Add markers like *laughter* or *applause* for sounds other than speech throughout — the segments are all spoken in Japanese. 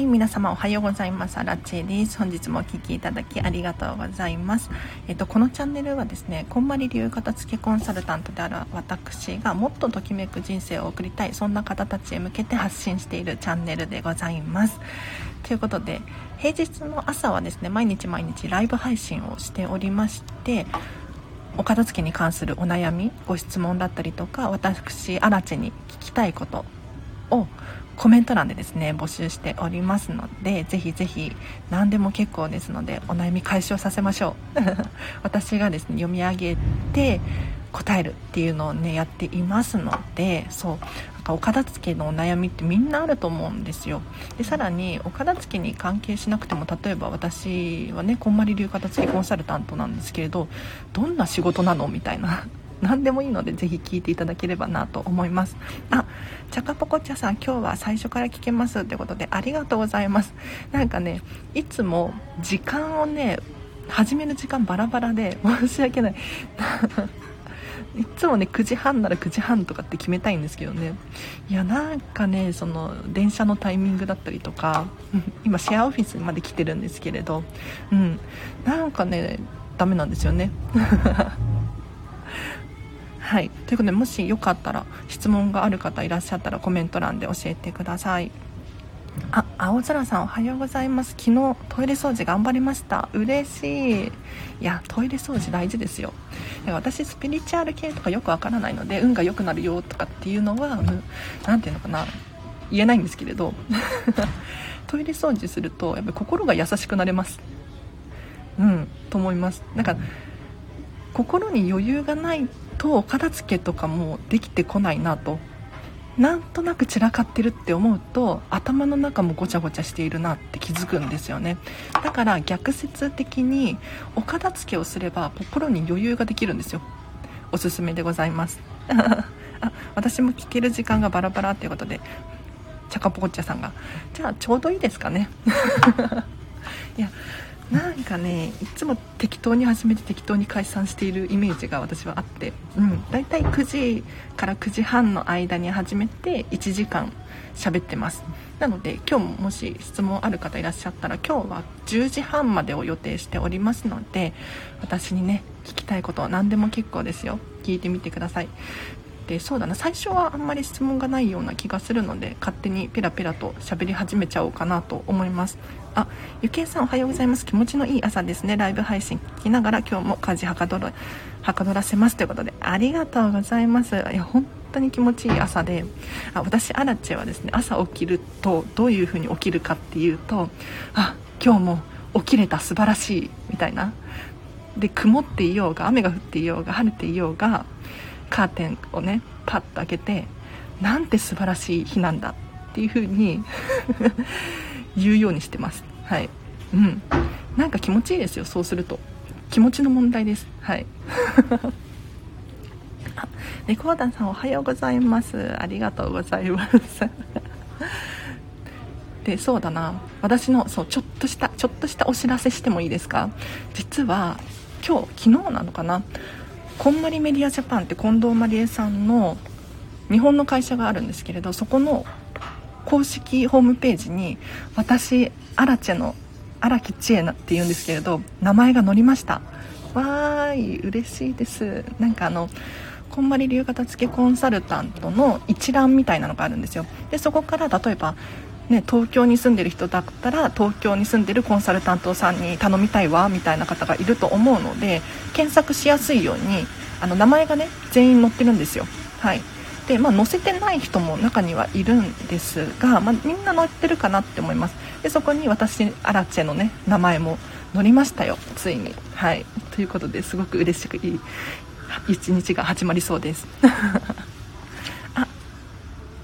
はい皆様おはようございます。アラチェです。本日もお聴きいただきありがとうございます。えっとこのチャンネルはですねこんまり流片付けコンサルタントである私がもっとときめく人生を送りたいそんな方たちへ向けて発信しているチャンネルでございます。ということで平日の朝はですね毎日毎日ライブ配信をしておりましてお片付けに関するお悩みご質問だったりとか私アラチェに聞きたいことをコメント欄でですね募集しておりますのでぜひぜひ何でも結構ですのでお悩み解消させましょう。*laughs* 私がですね読み上げて答えるっていうのをねやっていますのでそうなんかお片付けのお悩みってみんなあると思うんですよ。でさらにお片付けに関係しなくても例えば私はねこんまり流片付けコンサルタントなんですけれどどんな仕事なの？みたいな。何でもいいのでぜひ聞いていただければなと思います。あチャカポコチャさん今日は最初から聞けますってことでありがとうございます。なんかねいつも時間をね始める時間バラバラで申し訳ない。*laughs* いつもね9時半なら9時半とかって決めたいんですけどね。いやなんかねその電車のタイミングだったりとか *laughs* 今シェアオフィスまで来てるんですけれど。うん。なんかねダメなんですよね。はい、ということでもしよかったら質問がある方いらっしゃったらコメント欄で教えてください。あ青空さんおはようございます。昨日トイレ掃除頑張りました。嬉しい。いやトイレ掃除大事ですよ。私スピリチュアル系とかよくわからないので運が良くなるよとかっていうのは何ていうのかな。言えないんですけれど。*laughs* トイレ掃除するとやっぱり心が優しくなれます。うんと思います。なんか心に余裕がないとお片付けとかもできてこないなと。なんとなく散らかってるって思うと頭の中もごちゃごちゃしているなって気づくんですよね。だから逆説的にお片付けをすれば心に余裕ができるんですよ。おすすめでございます。*laughs* あ私も聞ける時間がバラバラっていうことでチャカポコッチャさんがじゃあちょうどいいですかね。*laughs* いやなんかねいつも適当に始めて適当に解散しているイメージが私はあって、うん、大体9時から9時半の間に始めて1時間喋ってます。なので今日ももし質問ある方いらっしゃったら今日は10時半までを予定しておりますので私にね聞きたいことは何でも結構ですよ。聞いてみてください。でそうだな。最初はあんまり質問がないような気がするので勝手にペラペラと喋り始めちゃおうかなと思います。あゆきえさんおはようございます。気持ちのいい朝ですね。ライブ配信聞きながら今日も家事はかどらはかどらせますということで。ありがとうございます。いや本当に気持ちいい朝で。あ私アラチェはですね朝起きるとどういう風に起きるかっていうとあ今日も起きれた素晴らしいみたいな。で曇っていようが雨が降っていようが晴れていようがカーテンをねパッと開けてなんて素晴らしい日なんだっていう風に言うようにしてます。はい。うん。なんか気持ちいいですよそうすると。気持ちの問題です。はい。あ *laughs* レコーダーさんおはようございます。ありがとうございます。*laughs* でそうだな。私のそうちょっとしたちょっとしたお知らせしてもいいですか？実は今日昨日なのかな？こんまりメディアジャパンって近藤まりえさんの日本の会社があるんですけれどそこの公式ホームページに私アラチェの荒木千恵っていうんですけれど名前が載りました。わーい嬉しいです。なんかあのこんまり流型付けコンサルタントの一覧みたいなのがあるんですよ。でそこから例えばね、東京に住んでる人だったら東京に住んでるコンサルタントさんに頼みたいわみたいな方がいると思うので検索しやすいようにあの名前がね全員載ってるんですよ。はい、まあ、載せてない人も中にはいるんですが、まあ、みんな載ってるかなって思います。でそこに私アラチェのね名前も載りましたよ。ついに。はい。ということですごく嬉しくいい一日が始まりそうです。*laughs* あ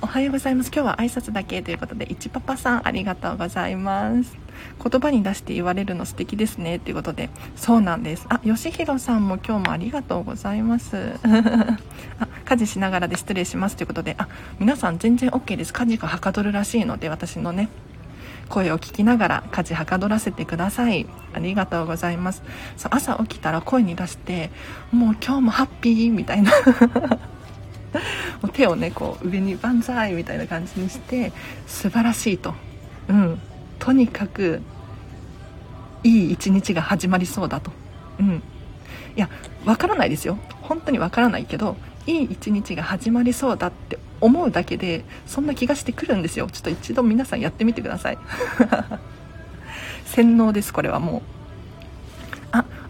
おはようございます。今日は挨拶だけということでいちパパさんありがとうございます。言葉に出して言われるの素敵ですねということで。そうなんです。あ吉弘さんも今日もありがとうございます。*laughs* あ家事しながらで失礼しますということで。あ皆さん全然 OK です。家事がはかどるらしいので私のね声を聞きながら家事はかどらせてください。ありがとうございます。そう朝起きたら声に出してもう今日もハッピーみたいな。*laughs* もう手をねこう上に万歳みたいな感じにして素晴らしいと。うん。とにかくいい一日が始まりそうだと。うん。いやわからないですよ。本当にわからないけどいい一日が始まりそうだって思うだけでそんな気がしてくるんですよ。ちょっと一度皆さんやってみてください。*laughs* 洗脳ですこれはもう。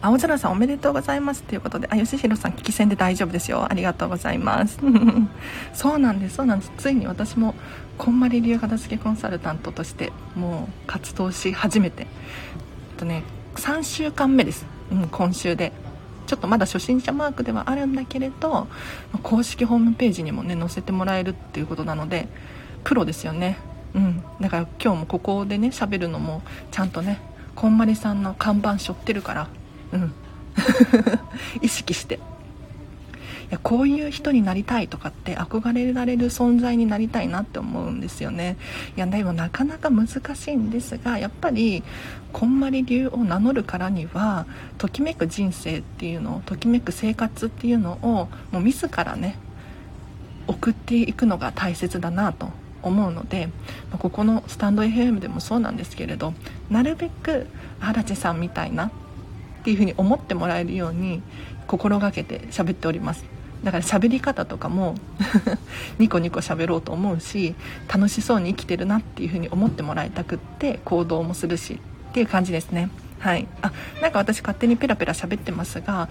青空さんおめでとうございます。ということであ吉弘さん聞き戦で大丈夫ですよ。ありがとうございます。*laughs* そうなんです。そうなんです。ついに私もこんまり流片付けコンサルタントとしてもう活動し始めて。とね3週間目です、うん、今週で。ちょっとまだ初心者マークではあるんだけれど公式ホームページにもね載せてもらえるっていうことなのでプロですよね。うん。だから今日もここでね喋るのもちゃんとねこんまりさんの看板背負ってるからうん。*laughs* 意識して。いやこういう人になりたいとかって憧れられる存在になりたいなって思うんですよね。いやでもなかなか難しいんですがやっぱりこんまり流を名乗るからにはときめく人生っていうのをときめく生活っていうのをもう自らね送っていくのが大切だなと思うのでまここのスタンド FM でもそうなんですけれどなるべく荒地さんみたいなっていうふうに思ってもらえるように心がけて喋っております。だから喋り方とかも *laughs* ニコニコ喋ろうと思うし楽しそうに生きてるなっていう風に思ってもらいたくって行動もするしっていう感じですね。はい。あなんか私勝手にペラペラ喋ってますが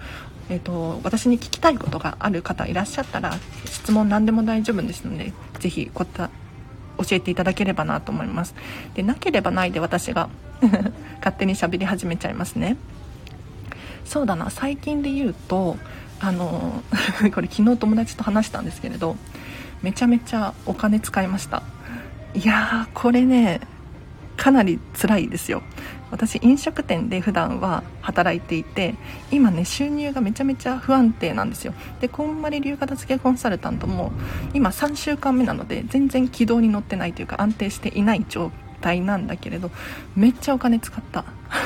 えーと、私に聞きたいことがある方いらっしゃったら質問何でも大丈夫ですので是非こた教えていただければなと思います。でなければないで私が *laughs* 勝手に喋り始めちゃいますね。そうだな。最近で言うとあの *laughs* これ昨日友達と話したんですけれどめちゃめちゃお金使いました。いやーこれねかなり辛いですよ。私飲食店で普段は働いていて今ね収入がめちゃめちゃ不安定なんですよ。でこんまり流片付けコンサルタントも今3週間目なので全然軌道に乗ってないというか安定していない状態なんだけれどめっちゃお金使った。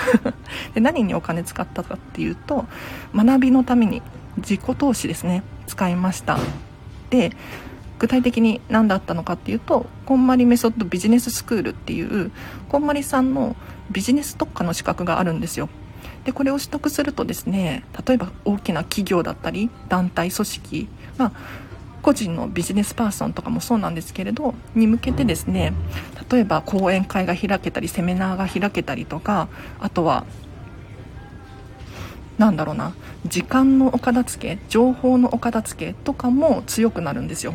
*laughs* で何にお金使ったかっていうと学びのために自己投資ですね。使いました。で具体的に何だったのかっていうとこんまりメソッドビジネススクールっていうこんまりさんのビジネス特化の資格があるんですよ。でこれを取得するとですね例えば大きな企業だったり団体組織、まあ、個人のビジネスパーソンとかもそうなんですけれどに向けてですね例えば講演会が開けたりセミナーが開けたりとかあとはなんだろうな時間のお片付け情報のお片付けとかも強くなるんですよ。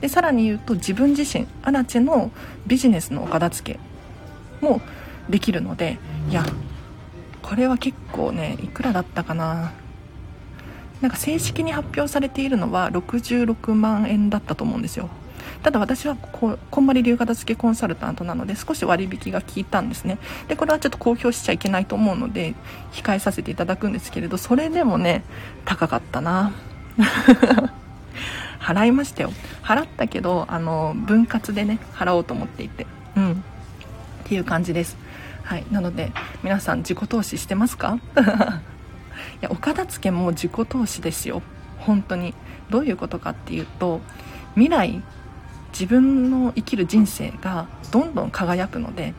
でさらに言うと自分自身アラチェのビジネスのお片付けもできるのでいやこれは結構ねいくらだったかななんか正式に発表されているのは66万円だったと思うんですよ。ただ私はここんまり流片付けコンサルタントなので少し割引が効いたんですね。でこれはちょっと公表しちゃいけないと思うので控えさせていただくんですけれどそれでもね高かったな。*laughs* 払いましたよ。払ったけどあの分割でね払おうと思っていて。うん。っていう感じです。はい。なので皆さん自己投資してますか？いやお片付けも自己投資ですよ。本当に。どういうことかっていうと未来自分の生きる人生がどんどん輝くので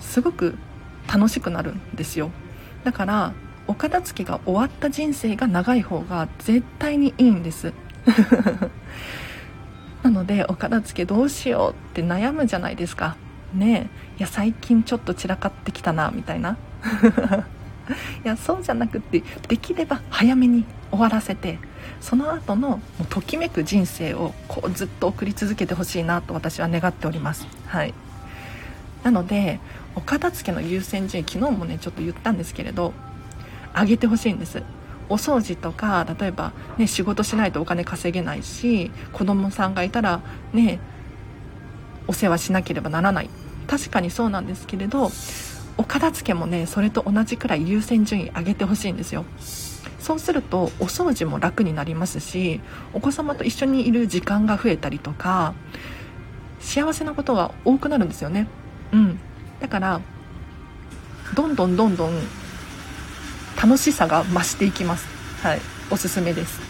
すごく楽しくなるんですよ。だからお片付けが終わった人生が長い方が絶対にいいんです。*laughs* なのでお片付けどうしようって悩むじゃないですか。ねえいや最近ちょっと散らかってきたなみたいな。*laughs* いやそうじゃなくてできれば早めに終わらせてその後のもうときめく人生をこうずっと送り続けてほしいなと私は願っております。はい。なのでお片付けの優先順位昨日もねちょっと言ったんですけれど上げてほしいんです。お掃除とか例えば、ね、仕事しないとお金稼げないし子供さんがいたらねお世話しなければならない。確かにそうなんですけれどお片付けもねそれと同じくらい優先順位上げてほしいんですよ。そうするとお掃除も楽になりますしお子様と一緒にいる時間が増えたりとか幸せなことが多くなるんですよね。うん。だからどんどんどんどん楽しさが増していきます。はい。おすすめです。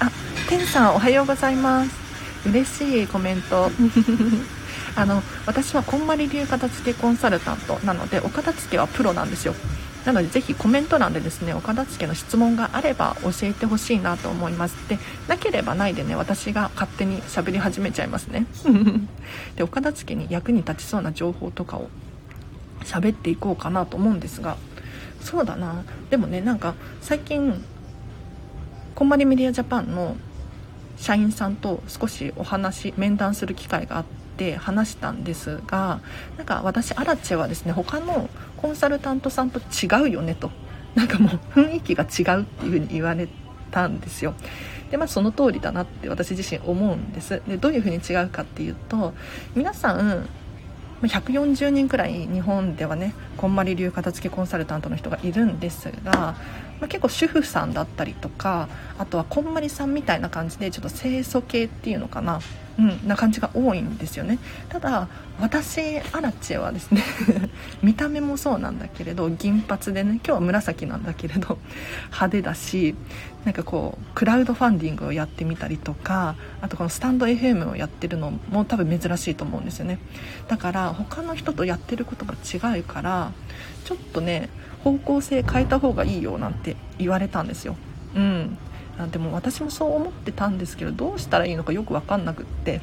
あてんさんおはようございます。嬉しいコメント。あの私はこんまり流片付けコンサルタントなのでお片付けはプロなんですよ。なのでぜひコメント欄でですねお片付けの質問があれば教えてほしいなと思います。でなければないでね私が勝手に喋り始めちゃいますね。*laughs* でお片付けに役に立ちそうな情報とかを喋っていこうかなと思うんですがそうだな。でもねなんか最近こんまりメディアジャパンの社員さんと少しお話面談する機会があって話したんですがなんか私アラチェはですね他のコンサルタントさんと違うよねと。なんかもう雰囲気が違うっていう風に言われたんですよ。でまあその通りだなって私自身思うんです。でどういう風に違うかっていうと皆さん140人くらい日本ではねこんまり流片付けコンサルタントの人がいるんですが、まあ、結構主婦さんだったりとかあとはこんまりさんみたいな感じでちょっと清楚系っていうのかなうん、な感じが多いんですよね。ただ私アラチェはですね *laughs* 見た目もそうなんだけれど銀髪でね今日は紫なんだけれど派手だしなんかこうクラウドファンディングをやってみたりとかあとこのスタンド FM をやってるのも多分珍しいと思うんですよね。だから他の人とやってることが違うからちょっとね方向性変えた方がいいよなんて言われたんですよ。うん。でも私もそう思ってたんですけどどうしたらいいのかよく分かんなくって。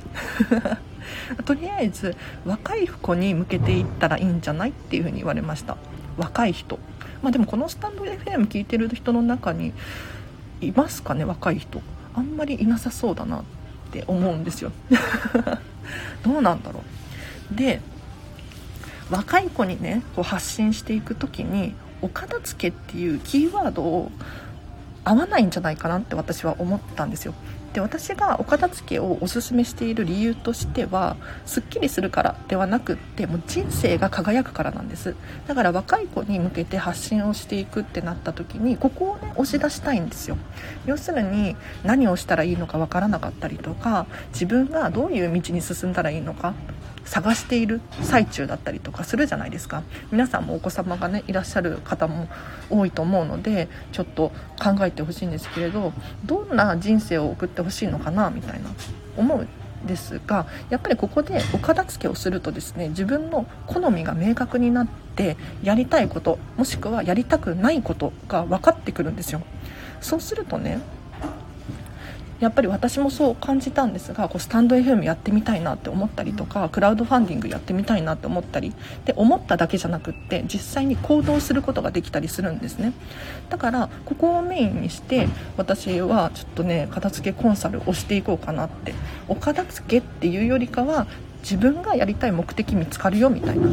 *laughs* とりあえず若い子に向けていったらいいんじゃないっていうふうに言われました。若い人。まあでもこのスタンド FM 聞いてる人の中にいますかね若い人。あんまりいなさそうだなって思うんですよ。*laughs* どうなんだろう。で若い子にねこう発信していく時にお片付けっていうキーワードを合わないんじゃないかなって私は思ったんですよ。で私がお片付けをおすすめしている理由としてはすっきりするからではなくってもう人生が輝くからなんです。だから若い子に向けて発信をしていくってなった時にここをね押し出したいんですよ。要するに何をしたらいいのかわからなかったりとか自分がどういう道に進んだらいいのか探している最中だったりとかするじゃないですか。皆さんもお子様がねいらっしゃる方も多いと思うのでちょっと考えてほしいんですけれどどんな人生を送ってほしいのかなみたいな思うですがやっぱりここでお片付けをするとですね自分の好みが明確になってやりたいこともしくはやりたくないことが分かってくるんですよ。そうするとねやっぱり私もそう感じたんですがこうスタンド FM やってみたいなって思ったりとかクラウドファンディングやってみたいなって思ったりで思っただけじゃなくって実際に行動することができたりするんですね。だからここをメインにして私はちょっとね片付けコンサルをしていこうかなってお片付けっていうよりかは自分がやりたい目的見つかるよみたいな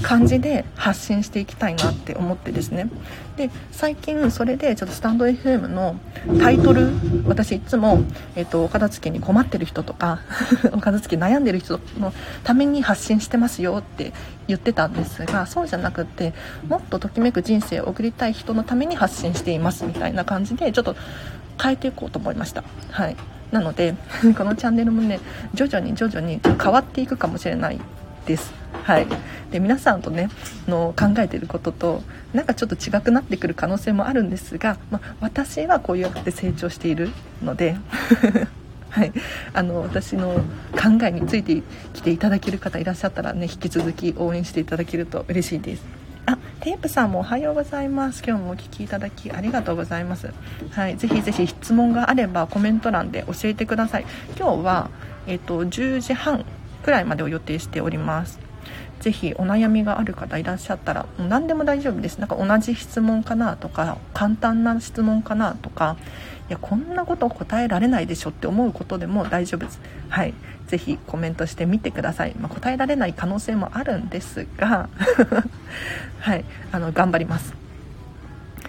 感じで発信していきたいなって思ってですね。で最近それでちょっとスタンド FM のタイトル私いつも、えーと、お片付けに困ってる人とか *laughs* お片付け悩んでる人のために発信してますよって言ってたんですがそうじゃなくってもっとときめく人生を送りたい人のために発信していますみたいな感じでちょっと変えていこうと思いました。はい。なので *laughs* このチャンネルもね徐々に徐々に変わっていくかもしれないです。はい。で皆さんとねの考えてることとなんかちょっと違くなってくる可能性もあるんですが、ま、私はこうやって成長しているので *laughs* はい、あの私の考えについてきていただける方いらっしゃったらね引き続き応援していただけると嬉しいです。あテープさんもおはようございます。今日もお聴きいただきありがとうございます。はいぜひぜひ質問があればコメント欄で教えてください。今日はえっ、ー、と10時半くらいまでを予定しております。ぜひお悩みがある方いらっしゃったら何でも大丈夫です。なんか同じ質問かなとか簡単な質問かなとか。いやこんなこと答えられないでしょって思うことでも大丈夫です。はい。ぜひコメントしてみてください、まあ、答えられない可能性もあるんですが *laughs* はいあの頑張ります。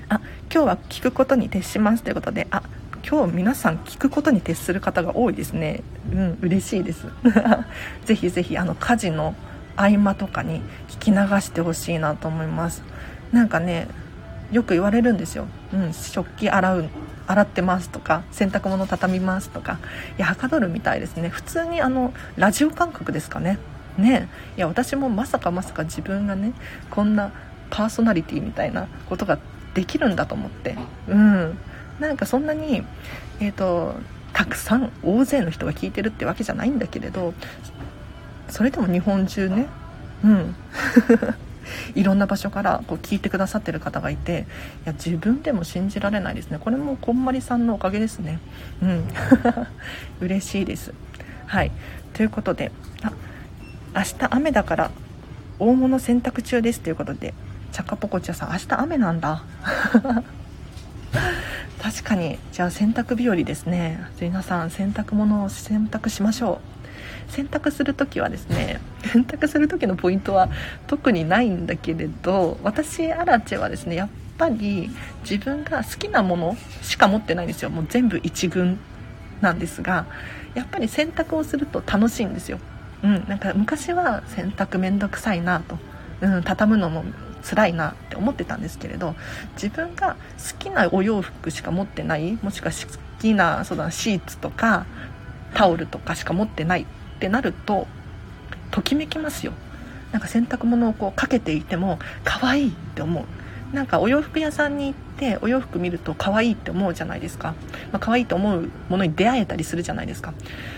あ今日は聞くことに徹しますということであ今日皆さん聞くことに徹する方が多いですね。うん嬉しいです。*laughs* ぜひぜひあの家事の合間とかに聞き流してほしいなと思います。なんかねよく言われるんですよ、うん、食器洗う洗ってますとか洗濯物畳みますとかいやはかどるみたいですね。普通にあのラジオ感覚ですかね。ね。いや私もまさかまさか自分がねこんなパーソナリティみたいなことができるんだと思って。うん。なんかそんなにえっ、ー、とたくさん大勢の人が聞いてるってわけじゃないんだけれどそれでも日本中ね。うん。いろんな場所からこう聞いてくださってる方がいていや自分でも信じられないですね。これもこんまりさんのおかげですね。うん。*laughs* 嬉しいです。はい。ということであ明日雨だから大物洗濯中ですということでチャカポコチャさん明日雨なんだ。*laughs* 確かにじゃあ洗濯日和ですね。皆さん洗濯物を洗濯しましょう。洗濯する時はですね *laughs* 洗濯する時のポイントは特にないんだけれど私アラチェはですねやっぱり自分が好きなものしか持ってないんですよ。もう全部一軍なんですがやっぱり洗濯をすると楽しいんですよ。うん、なんか昔は洗濯めんどくさいなと、うん、畳むのも辛いなって思ってたんですけれど自分が好きなお洋服しか持ってないもしくは好きなそうだシーツとかタオルとかしか持ってないてなるとときめきますよ。なんか洗濯物をこうかけていても可愛いって思う。なんかお洋服屋さんに行ってお洋服見ると可愛いって思うじゃないですか、まあ、可愛いと思うものに出会えたりするじゃないですか。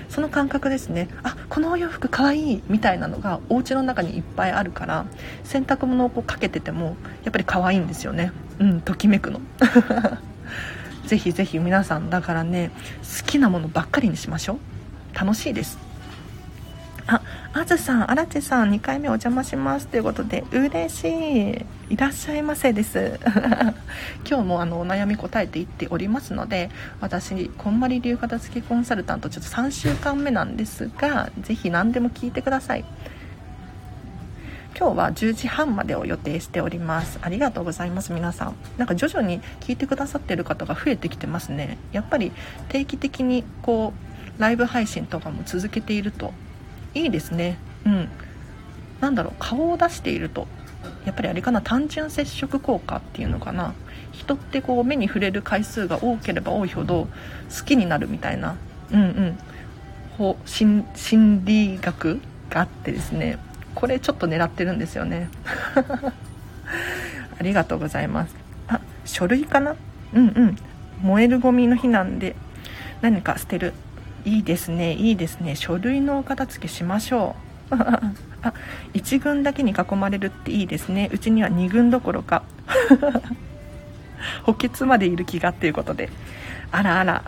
その感覚ですね。あこのお洋服可愛いみたいなのがお家の中にいっぱいあるから洗濯物をこうかけててもやっぱり可愛いんですよね。うんときめくの。*laughs* ぜひぜひ皆さんだからね好きなものばっかりにしましょう。楽しいです。あ、ずさん、あらちさん、2回目お邪魔しますということで、嬉しい。いらっしゃいませです。*laughs* 今日もあのお悩み答えていっておりますので、私、こんまり流片付けコンサルタント、ちょっと3週間目なんですが、ぜひ何でも聞いてください。今日は10時半までを予定しておりますありがとうございます皆さんなんか徐々に聞いてくださってる方が増えてきてますねやっぱり定期的にこうライブ配信とかも続けているといいですね。うん。なんだろう。顔を出しているとやっぱりあれかな。単純接触効果っていうのかな。人ってこう目に触れる回数が多ければ多いほど好きになるみたいな。うんうん。心心理学があってですね。これちょっと狙ってるんですよね。*laughs* ありがとうございます。あ書類かな？うんうん。燃えるゴミの日なんで何か捨てる。いいですね。いいですね。書類のお片付けしましょう。*laughs* あ1軍だけに囲まれるっていいですね。うちには2軍どころか。*laughs* 補欠までいる気がっていうことで。あらあら。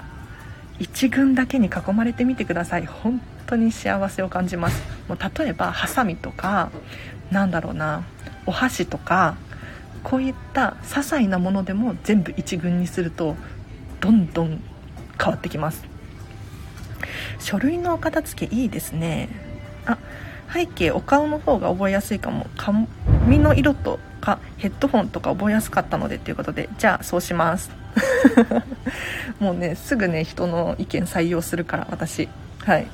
1軍だけに囲まれてみてください。本当に幸せを感じます。もう例えばハサミとかなんだろうな。お箸とかこういった些細なものでも全部1軍にするとどんどん変わってきます。書類のお片付けいいですね。あ背景お顔の方が覚えやすいかも。髪の色とかヘッドホンとか覚えやすかったのでということで。じゃあそうします。*laughs* もうねすぐね人の意見採用するから私。はい。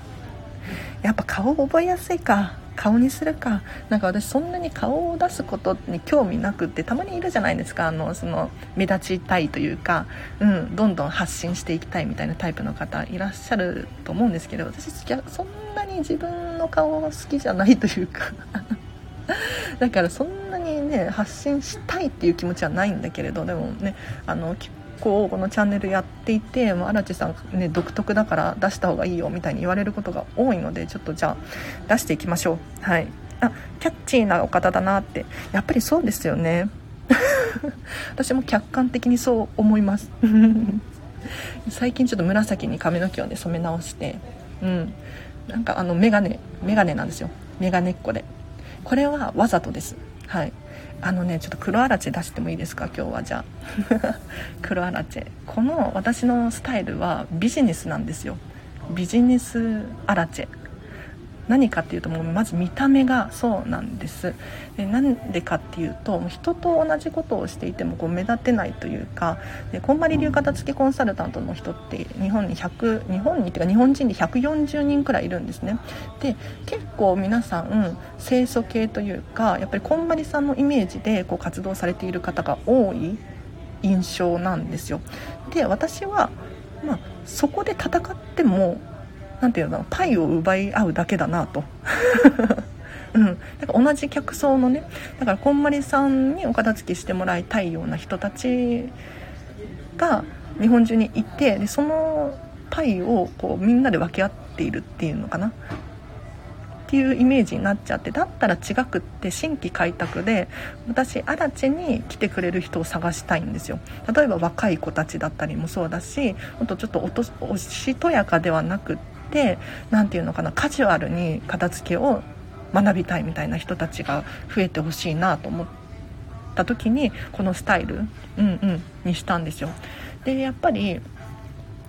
やっぱ顔覚えやすいか。顔にするか。なんか私そんなに顔を出すことに興味なくってたまにいるじゃないですか。あのその目立ちたいというか、うん、どんどん発信していきたいみたいなタイプの方いらっしゃると思うんですけど私そんなに自分の顔好きじゃないというか。*laughs* だからそんなにね発信したいっていう気持ちはないんだけれどでもねあの構このチャンネルやっていて荒地さんね独特だから出した方がいいよみたいに言われることが多いのでちょっとじゃあ出していきましょう。はい。あキャッチーなお方だなって。やっぱりそうですよね。*laughs* 私も客観的にそう思います。*laughs* 最近ちょっと紫に髪の毛をね染め直して。うん。なんかあのメガネメガネなんですよ。メガネっ子で。これはわざとです。はい。あのねちょっと黒あらち出してもいいですか？今日はじゃあ。*laughs* 黒あらちこの私のスタイルはビジネスなんですよ。ビジネスアラチ。ェ何かっていうともうまず見た目がそうなんです。でなんでかっていうと人と同じことをしていてもこう目立てないというかでこんまり流片付けコンサルタントの人って日本に100日本にっていうか日本人で140人くらいいるんですねで結構皆さん清楚系というかやっぱりこんまりさんのイメージでこう活動されている方が多い印象なんですよで私はまあ、そこで戦っても何て言うのパイを奪い合うだけだなと。うん、だか同じ客層のねだからこんまりさんにお片付けしてもらいたいような人たちが日本中にいてでそのパイをこうみんなで分け合っているっていうのかな。っていうイメージになっちゃってだったら違くって新規開拓で私荒地に来てくれる人を探したいんですよ。例えば若い子たちだったりもそうだしあとちょっとおしとやかではなくって何て言うのかなカジュアルに片付けを学びたいみたいな人たちが増えてほしいなと思った時にこのスタイル、うんうん、にしたんですよ。でやっぱり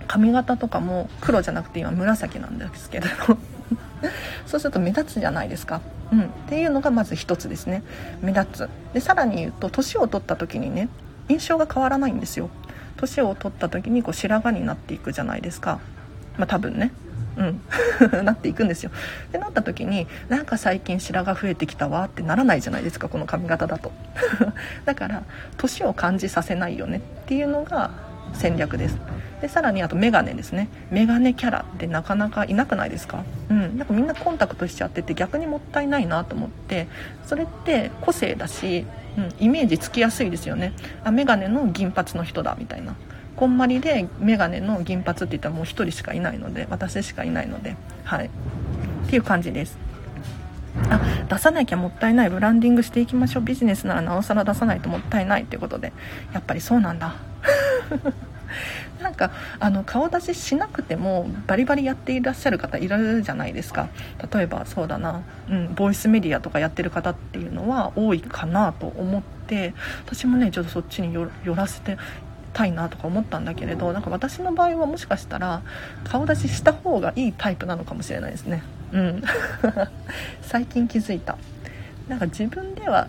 髪型とかも黒じゃなくて今紫なんですけど。*laughs* そうすると目立つじゃないですか、うん、っていうのがまず一つですね。目立つ。でさらに言うと年を取った時にね印象が変わらないんですよ。年を取った時にこう白髪になっていくじゃないですか。まあ多分ね。うん。*laughs* なっていくんですよ。でなった時になんか最近白髪増えてきたわってならないじゃないですかこの髪型だと。*laughs* だから年を感じさせないよねっていうのが戦略です。でさらにあとメガネですね。メガネキャラってなかなかいなくないですか？うん。なんかみんなコンタクトしちゃってて逆にもったいないなと思ってそれって個性だし、うん、イメージつきやすいですよね。あメガネの銀髪の人だみたいな。こんまりでメガネの銀髪って言ったらもう1人しかいないので私しかいないのではい。っていう感じです。あ出さなきゃもったいないブランディングしていきましょう。ビジネスならなおさら出さないともったいないっていうことで。やっぱりそうなんだ。*laughs* なんかあの顔出ししなくてもバリバリやっていらっしゃる方いるじゃないですか。例えばそうだな、うん、ボイスメディアとかやってる方っていうのは多いかなと思って私もねちょっとそっちに寄らせてたいなとか思ったんだけれどなんか私の場合はもしかしたら顔出しした方がいいタイプなのかもしれないですね。うん。*laughs* 最近気づいた。なんか自分では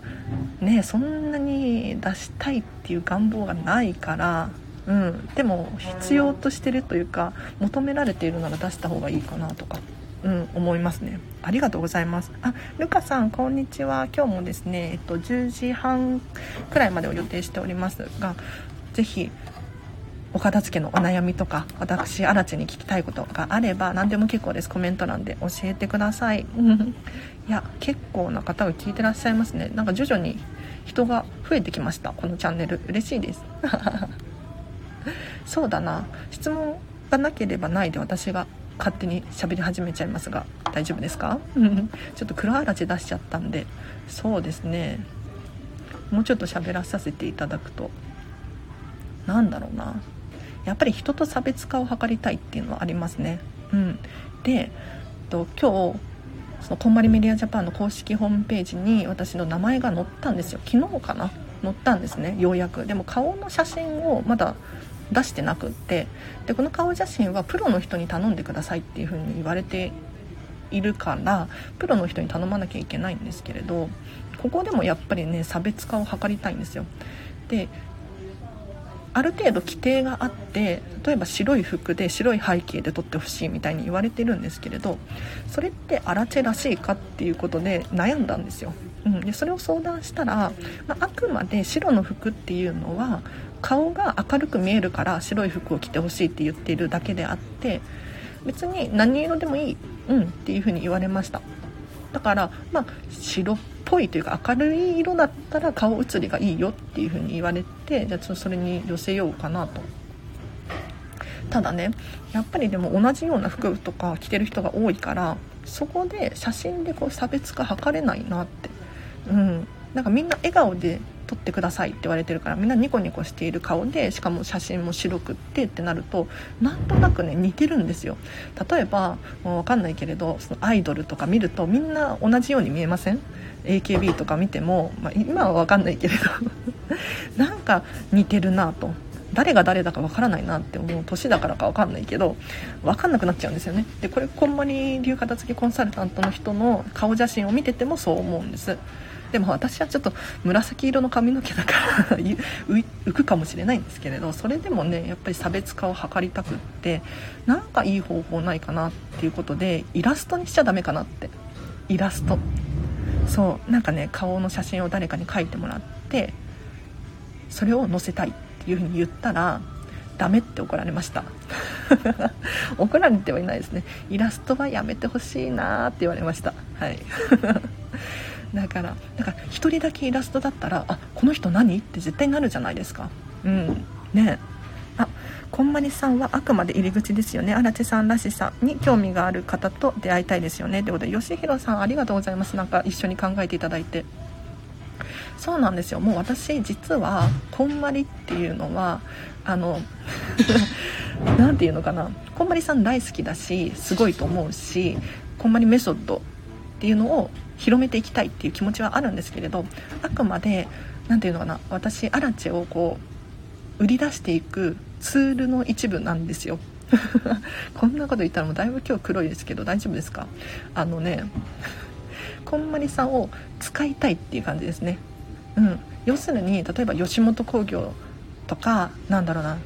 ねそんなに出したいっていう願望がないからうん、でも必要としてるというか求められているなら出した方がいいかなとか、うん、思いますね。ありがとうございます。あルカさんこんにちは。今日もですね、えっと、10時半くらいまでを予定しておりますが是非お片付けのお悩みとか私荒地に聞きたいことがあれば何でも結構です。コメント欄で教えてください。*laughs* いや結構な方が聞いてらっしゃいますね。なんか徐々に人が増えてきました。このチャンネル。嬉しいです。*laughs* そうだな。質問がなければないで私が勝手に喋り始めちゃいますが大丈夫ですか？*laughs* ちょっと黒あらち出しちゃったんでそうですね。もうちょっと喋らさせていただくと。何だろうな。やっぱり人と差別化を図りたいっていうのはありますね。うん。でと今日そのこんまりメディアジャパンの公式ホームページに私の名前が載ったんですよ。昨日かな？載ったんですねようやく。でも顔の写真をまだ出してなくって。でこの顔写真はプロの人に頼んでくださいっていう風に言われているからプロの人に頼まなきゃいけないんですけれどここでもやっぱりね差別化を図りたいんですよ。である程度規定があって例えば白い服で白い背景で撮ってほしいみたいに言われてるんですけれどそれってアラチェらしいかっていうことで悩んだんですよ、うん、でそれを相談したら、まあ、あくまで白の服っていうのは顔が明るく見えるから白い服を着てほしいって言っているだけであって別に何色でもいい、うんっていう風に言われました。だからまあ白っぽいというか明るい色だったら顔写りがいいよっていう風に言われてじゃあちょっとそれに寄せようかなと。ただねやっぱりでも同じような服とか着てる人が多いからそこで写真でこう差別化図れないなって。うん。なんかみんな笑顔で撮ってくださいって言われてるからみんなニコニコしている顔でしかも写真も白くってってなるとなんとなくね似てるんですよ。例えばもう分かんないけれどそのアイドルとか見るとみんな同じように見えません？AKB とか見ても、まあ、今は分かんないけれど。*laughs* なんか似てるなと。誰が誰だか分からないなって思う年だからか分かんないけど分かんなくなっちゃうんですよね。でこれこんまり流片付けコンサルタントの人の顔写真を見ててもそう思うんです。でも私はちょっと紫色の髪の毛だから *laughs* 浮くかもしれないんですけれどそれでもねやっぱり差別化を図りたくってなんかいい方法ないかなっていうことでイラストにしちゃダメかなって。イラスト。そうなんかね顔の写真を誰かに描いてもらってそれを載せたいっていうふうに言ったらダメって怒られました。*laughs* 怒られてはいないですね。イラストはやめてほしいなって言われました。はい。*laughs* だからだか1人だけイラストだったらあこの人何？って絶対なるじゃないですか。うん。ね。あこんまりさんはあくまで入り口ですよね。荒地さんらしさに興味がある方と出会いたいですよね。ということで吉弘さんありがとうございます。なんか一緒に考えていただいて。そうなんですよ。もう私実はこんまりっていうのはあの *laughs* 何て言うのかな。こんまりさん大好きだしすごいと思うしこんまりメソッドっていうのを広めていきたいっていう気持ちはあるんですけれどあくまで何て言うのかな私アラチェをこう売り出していくツールの一部なんですよ。*laughs* こんなこと言ったらもうだいぶ今日黒いですけど大丈夫ですか？あのねこんまりさんを使いたいっていう感じですね。うん。要するに例えば吉本興業とかなんだろうな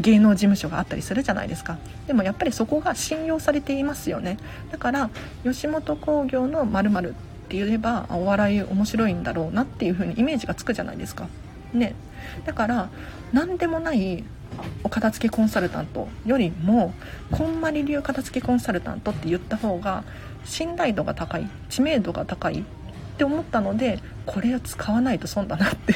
芸能事務所があったりするじゃないですか。でもやっぱりそこが信用されていますよね。だから吉本興業の〇〇って言えばお笑い面白いんだろうなっていう風にイメージがつくじゃないですか。ね。だから何でもないお片付けコンサルタントよりもこんまり流片付けコンサルタントって言った方が信頼度が高い知名度が高いって思ったのでこれを使わないと損だなって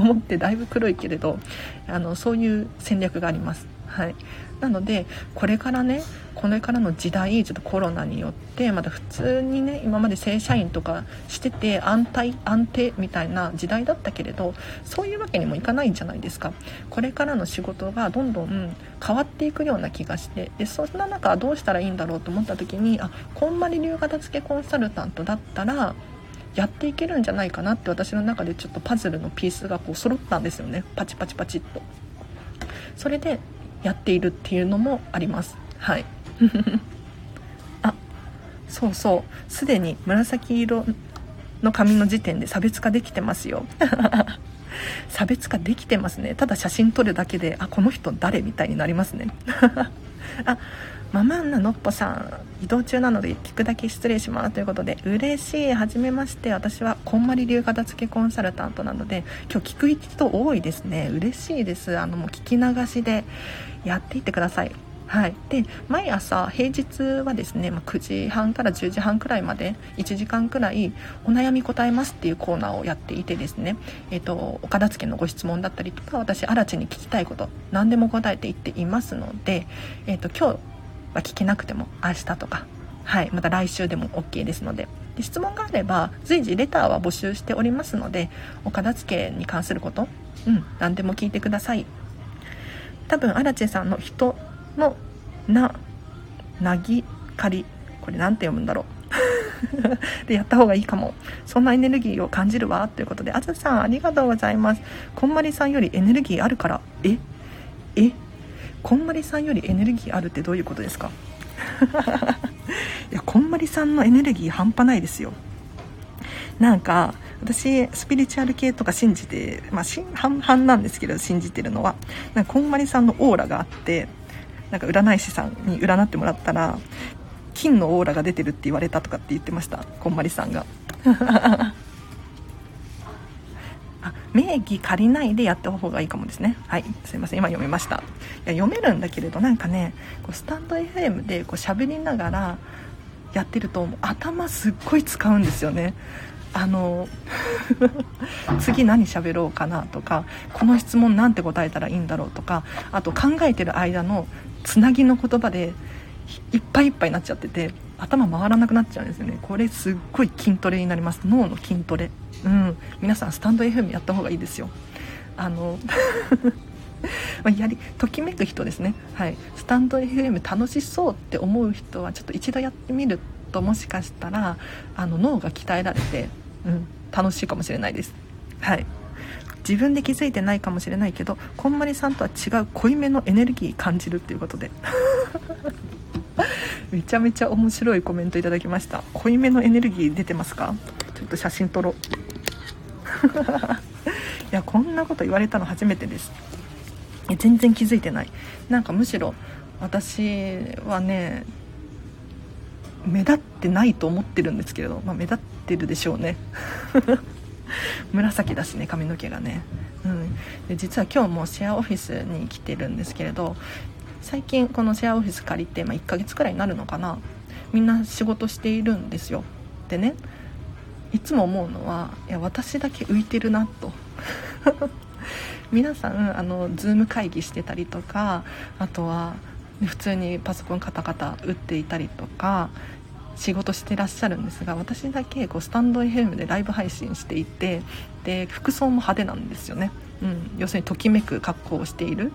思ってだいぶ黒いけれどあのそういう戦略があります。はい、なのでこれからねこれからの時代ちょっとコロナによってまた普通にね今まで正社員とかしてて安泰安定みたいな時代だったけれどそういうわけにもいかないんじゃないですかこれからの仕事がどんどん変わっていくような気がしてでそんな中どうしたらいいんだろうと思った時にあこんまり流片付けコンサルタントだったらやっていけるんじゃないかなって私の中でちょっとパズルのピースがこう揃ったんですよね。パチパチパチっと。それでやっているっていうのもあります。はい。*laughs* あそうそう。すでに紫色の髪の時点で差別化できてますよ。*laughs* 差別化できてますね。ただ写真撮るだけであこの人誰みたいになりますね。*laughs* あママンナのっぽさん移動中なので聞くだけ失礼します。ということで嬉しい。はじめまして。私はこんまり流片付けコンサルタントなので今日聞く人多いですね。嬉しいです。あのもう聞き流しでやっていってください。はい、で毎朝平日はですね、まあ、9時半から10時半くらいまで1時間くらいお悩み答えますっていうコーナーをやっていてですね、えーと、お片付けのご質問だったりとか私新地に聞きたいこと何でも答えていっていますので、えーと今日は聞けなくても明日とか、はい、また来週でも OK ですので。で質問があれば随時レターは募集しておりますのでお片付けに関すること、うん、何でも聞いてください。多分アラチェさんの人のななぎかりこれ何て読むんだろう。*laughs* でやった方がいいかも。そんなエネルギーを感じるわ。ということであずさんありがとうございます。こんまりさんよりエネルギーあるから。え？え？こんまりさんよりエネルギーあるってどういうことですか？*laughs* いやこんまりさんのエネルギー半端ないですよ。なんか私スピリチュアル系とか信じて、まあ、半々なんですけど信じてるのは。なんかこんまりさんのオーラがあってなんか占い師さんに占ってもらったら金のオーラが出てるって言われたとかって言ってました。こんまりさんが。名義借りないでやった方がいいかもですね。はいすいません。今読みました。いや読めるんだけれどなんかねこうスタンド FM でこう喋りながらやってると頭すっごい使うんですよね。あの *laughs* 次何喋ろうかなとかこの質問なんて答えたらいいんだろうとかあと考えてる間のつなぎの言葉でいっぱいいっぱいになっちゃってて頭回らなくなっちゃうんですよね。これすっごい筋トレになります。脳の筋トレ。うん。皆さんスタンド FM やった方がいいですよ。あの *laughs* やりときめく人ですね。はい。スタンド FM 楽しそうって思う人はちょっと一度やってみるともしかしたらあの脳が鍛えられて、うん、楽しいかもしれないです。はい。自分で気づいてないかもしれないけどこんまりさんとは違う濃いめのエネルギー感じるっていうことで。*laughs* めちゃめちゃ面白いコメントいただきました。濃いめのエネルギー出てますか？ちょっと写真撮ろう。*laughs* いやこんなこと言われたの初めてです。全然気づいてない。なんかむしろ私はね目立ってないと思ってるんですけれど、まあ、目立ってるでしょうね。*laughs* 紫だしね髪の毛がね、うん、で実は今日もシェアオフィスに来てるんですけれど最近このシェアオフィス借りて、まあ、1ヶ月くらいになるのかな。みんな仕事しているんですよ。でねいつも思うのはいや私だけ浮いてるなと。*laughs* 皆さんあのズーム会議してたりとかあとは普通にパソコンカタカタ打っていたりとか仕事してらっしゃるんですが私だけこうスタンド FM でライブ配信していてで服装も派手なんですよね、うん、要するにときめく格好をしている。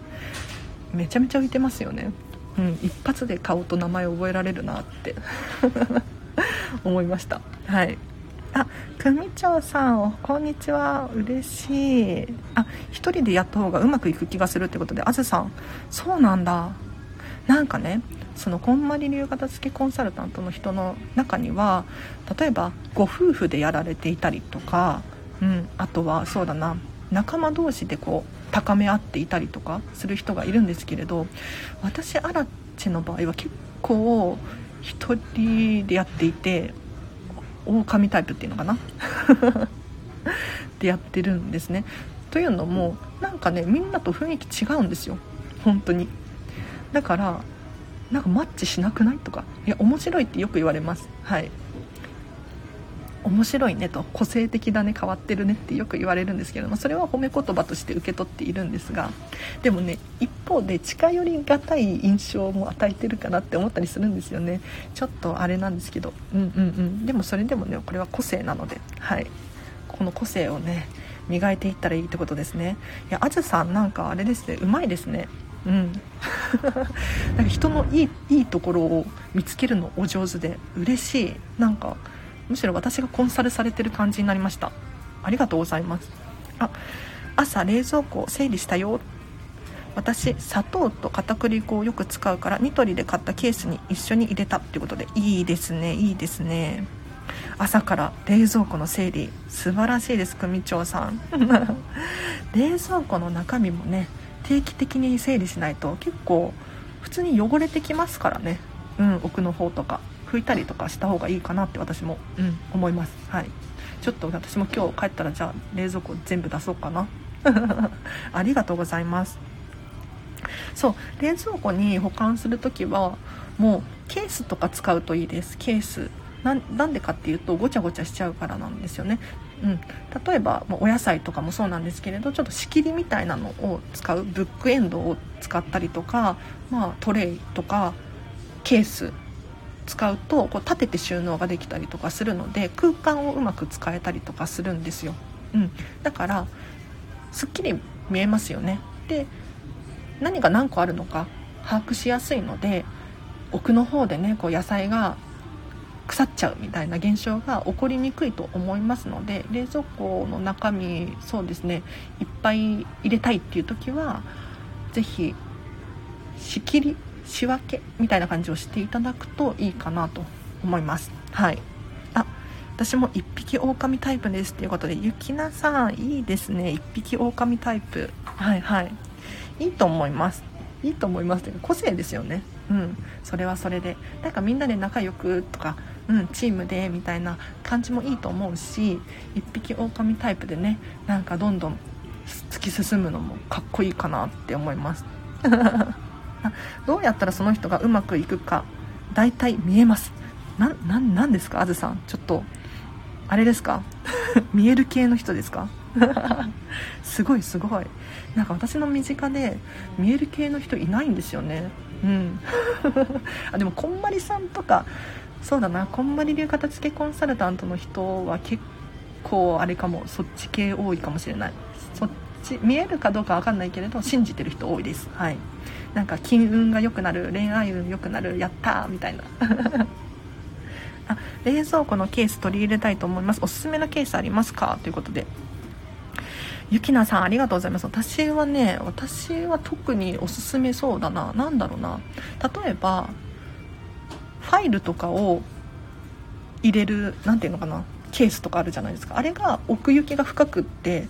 めちゃめちゃ浮いてますよね、うん、一発で顔と名前覚えられるなって。*laughs* 思いました。はい。あ組長さんこんにちは。嬉しい。あ一人でやった方がうまくいく気がするってことであずさん。そうなんだ。なんかねそのこんまり流片付けコンサルタントの人の中には例えばご夫婦でやられていたりとか、うん、あとはそうだな。仲間同士でこう高め合っていたりとかする人がいるんですけれど私アラチの場合は結構1人でやっていて狼タイプっていうのかな？*laughs* でやってるんですね。というのもなんかねみんなと雰囲気違うんですよ。本当に。だからなんかマッチしなくないとか。いや面白いってよく言われます。はい。面白いねと個性的だね変わってるねってよく言われるんですけどもそれは褒め言葉として受け取っているんですがでもね一方で近寄りがたい印象も与えてるかなって思ったりするんですよね。ちょっとあれなんですけどうんうんうん。でもそれでもねこれは個性なのではい。この個性をね磨いていったらいいってことですね。いやあずさんなんかあれですねうまいですね。うん。*laughs* なんか人のいいいいところを見つけるのお上手で嬉しい。なんかむしろ私がコンサルされてる感じになりました。ありがとうございます。あ朝冷蔵庫を整理したよ。私砂糖と片栗粉をよく使うからニトリで買ったケースに一緒に入れた。っていうことでいいですねいいですね。朝から冷蔵庫の整理素晴らしいです組長さん。*laughs* 冷蔵庫の中身もね定期的に整理しないと結構普通に汚れてきますからね。うん奥の方とか。拭いたりとかした方がいいかなって私も、うん、思います。はい。ちょっと私も今日帰ったらじゃあ冷蔵庫全部出そうかな。*laughs* ありがとうございます。そう。冷蔵庫に保管する時はもうケースとか使うといいです。ケース。なんでかっていうとごちゃごちゃしちゃうからなんですよね、うん、例えばお野菜とかもそうなんですけれどちょっと仕切りみたいなのを使う。ブックエンドを使ったりとか、まあ、トレイとかケース使うとこう立てて収納ができたりとかするので空間をうまく使えたりとかするんですよ、うん、だからすっきり見えますよね。で何が何個あるのか把握しやすいので奥の方でねこう野菜が腐っちゃうみたいな現象が起こりにくいと思いますので冷蔵庫の中身そうですねいっぱい入れたいっていう時は是非仕切り仕分けみたいな感じをしていただくといいかなと思います。はい。あ私も1匹狼タイプですということでゆきなさんいいですね。1匹狼タイプ。はいはい。いいと思います。いいと思いますというか個性ですよね。うん。それはそれで。なんかみんなで仲良くとかうんチームでみたいな感じもいいと思うし1匹狼タイプでねなんかどんどん突き進むのもかっこいいかなって思います。*laughs* *laughs* どうやったらその人がうまくいくか大体見えます。ななんですかあずさん。ちょっとあれですか？*laughs* 見える系の人ですか？*laughs* すごいすごい。なんか私の身近で見える系の人いないんですよね。うん。あでもこんまりさんとかそうだな。こんまり流片付けコンサルタントの人は結構あれかも。そっち系多いかもしれない。そっち見えるかどうか分かんないけれど信じてる人多いです。はい。なんか金運が良くなる恋愛運良くなるやったーみたいな。*laughs* あ冷蔵庫のケース取り入れたいと思います。おすすめのケースありますか？ということで。ゆきなさんありがとうございます。私はね私は特におすすめそうだな。何だろうな。例えばファイルとかを入れる何ていうのかな。ケースとかあるじゃないですか。あれが奥行きが深くって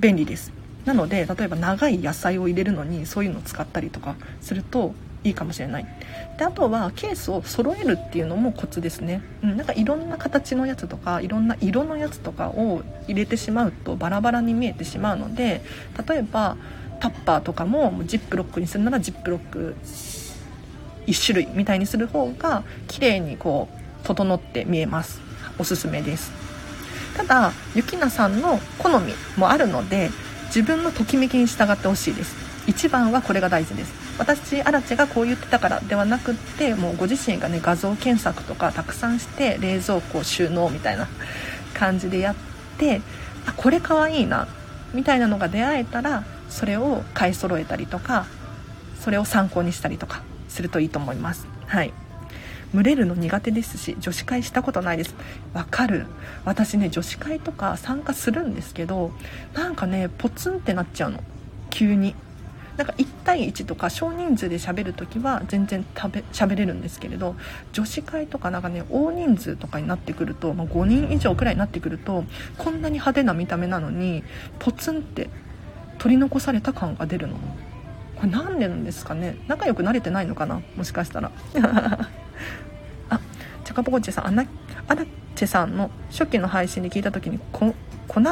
便利です。なので例えば長い野菜を入れるのにそういうのを使ったりとかするといいかもしれない。であとはケースを揃えるっていうのもコツですね、うん、なんかいろんな形のやつとかいろんな色のやつとかを入れてしまうとバラバラに見えてしまうので例えばタッパーとかもジップロックにするならジップロック1種類みたいにする方が綺麗にこう整って見えます。おすすめです。ただゆきなさんの好みもあるので自分のときめきに従ってほしいです。一番はこれが大事です。私アラチェがこう言ってたからではなくってもうご自身がね画像検索とかたくさんして冷蔵庫収納みたいな感じでやってあこれかわいいなみたいなのが出会えたらそれを買い揃えたりとかそれを参考にしたりとかするといいと思います。はい。群れるの苦手ですし女子会したことないです。わかる。私ね女子会とか参加するんですけどなんかねポツンってなっちゃうの。急に。なんか1対1とか少人数で喋るときは全然食べ喋れるんですけれど女子会とかなんかね大人数とかになってくると、まあ、5人以上くらいになってくるとこんなに派手な見た目なのにポツンって取り残された感が出るの。これ何でなんですかね？仲良くなれてないのかな？もしかしたら。*laughs* あチャカポコチェさんアナアラチェさんの初期の配信で聞いた時に粉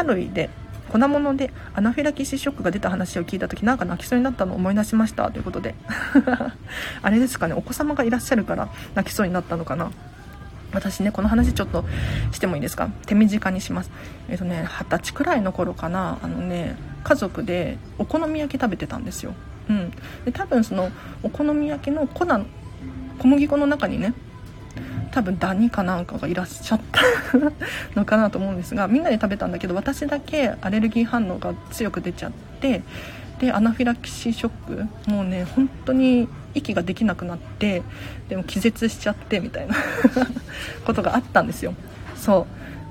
類で粉物でアナフィラキシーショックが出た話を聞いた時なんか泣きそうになったのを思い出しました？ということで。*laughs* あれですかね？お子様がいらっしゃるから泣きそうになったのかな？私ねこの話ちょっとしてもいいですか？手短にします。えっ、とね二十歳くらいの頃かな？あのね家族でお好み焼き食べてたんですよ。うん。で多分そのお好み焼きの粉小麦粉の中にね多分ダニかなんかがいらっしゃった *laughs* のかなと思うんですがみんなで食べたんだけど私だけアレルギー反応が強く出ちゃってでアナフィラキシーショックもうね本当に息ができなくなってでも気絶しちゃってみたいな *laughs* ことがあったんですよ。そ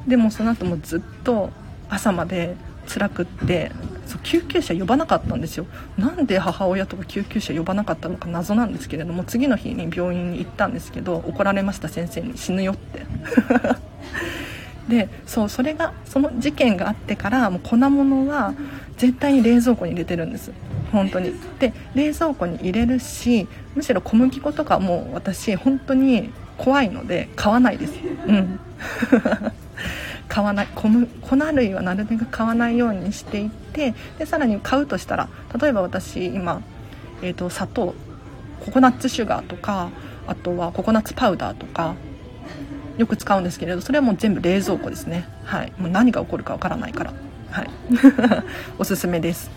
う。でもその後もずっと朝まで辛くってそう救急車呼ばなかったんですよ。なんで母親とか救急車呼ばなかったのか謎なんですけれども次の日に病院に行ったんですけど怒られました先生に死ぬよって。*laughs* でそうそれがその事件があってからもう粉物は絶対に冷蔵庫に入れてるんです。本当に。で冷蔵庫に入れるしむしろ小麦粉とかも私本当に怖いので買わないです。うん。*laughs* 買わない粉類はなるべく買わないようにしていってでさらに買うとしたら例えば私今、えーと、砂糖ココナッツシュガーとかあとはココナッツパウダーとかよく使うんですけれどそれはもう全部冷蔵庫ですね。はい。もう何が起こるかわからないから。はい。*laughs* おすすめです。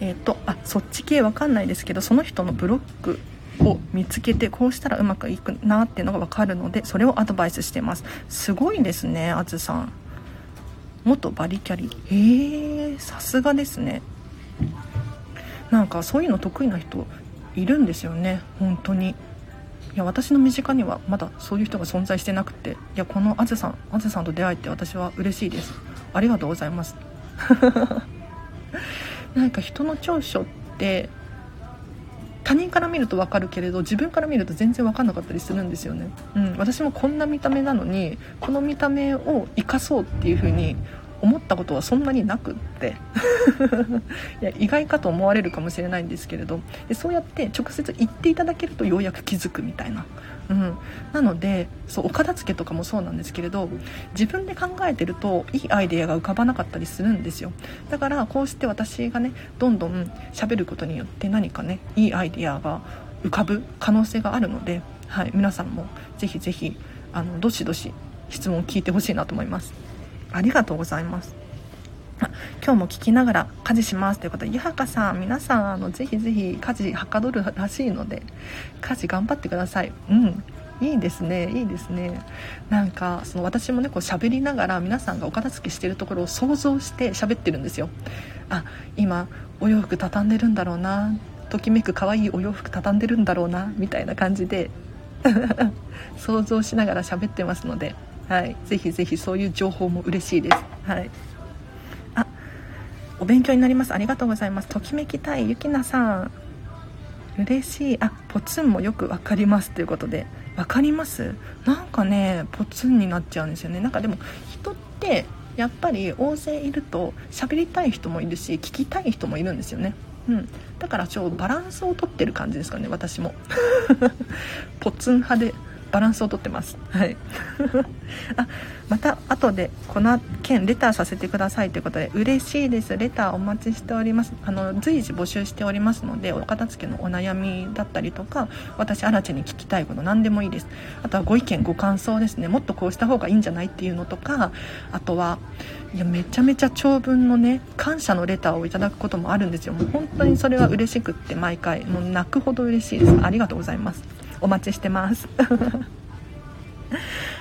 えっ、ー、とあそっち系わかんないですけどその人のブロックを見つけてこうしたらうまくいくなっていうのが分かるのでそれをアドバイスしてます。すごいですねあずさん。元バリキャリえー、さすがですね。なんかそういうの得意な人いるんですよね。本当に。いや私の身近にはまだそういう人が存在してなくて。いやこのあずさんあずさんと出会えて私は嬉しいです。ありがとうございます。*laughs* なんか人の長所って他人から見ると分かるけれど自分から見ると全然分かんなかったりするんですよね、うん、私もこんな見た目なのにこの見た目を生かそうっていう風に思ったことはそんなになくって。*laughs* いや意外かと思われるかもしれないんですけれど。でそうやって直接言っていただけるとようやく気づくみたいな。うん、なのでそうお片付けとかもそうなんですけれど自分で考えてるといいアイデアが浮かばなかったりするんですよ。だからこうして私がねどんどん喋ることによって何かねいいアイデアが浮かぶ可能性があるので、はい、皆さんもぜひぜひあのどしどし質問を聞いてほしいなと思います。ありがとうございます。今日も聞きながら家事しますということで、ゆはかさん、皆さん、あの、ぜひぜひ家事はかどるらしいので、家事頑張ってください。うん。いいですね。いいですね。なんかその私もねこう喋りながら皆さんがお片付けしてるところを想像して喋ってるんですよ。あ今お洋服畳んでるんだろうな。ときめく可愛いお洋服畳んでるんだろうな。みたいな感じで *laughs* 想像しながら喋ってますので、はい、ぜひぜひそういう情報も嬉しいです。はい。あお勉強になります。ありがとうございます。ときめきたいゆきなさん。嬉しい。あポツンもよく分かります。ということで。分かります？なんかねポツンになっちゃうんですよね。なんかでも人ってやっぱり大勢いると喋りたい人もいるし聞きたい人もいるんですよね。うん。だからちょバランスをとってる感じですかね私も。*laughs* ポツン派で。バランスをとってます。はい。*laughs* あまた後でこの件レターさせてくださいということで嬉しいです。レターお待ちしております。あの随時募集しておりますのでお片付けのお悩みだったりとか私アラチェに聞きたいこと何でもいいです。あとはご意見ご感想ですね。もっとこうした方がいいんじゃないっていうのとかあとはいやめちゃめちゃ長文のね感謝のレターをいただくこともあるんですよ。もう本当にそれは嬉しくって毎回。もう泣くほど嬉しいです。ありがとうございます。お待ちしてます。*laughs*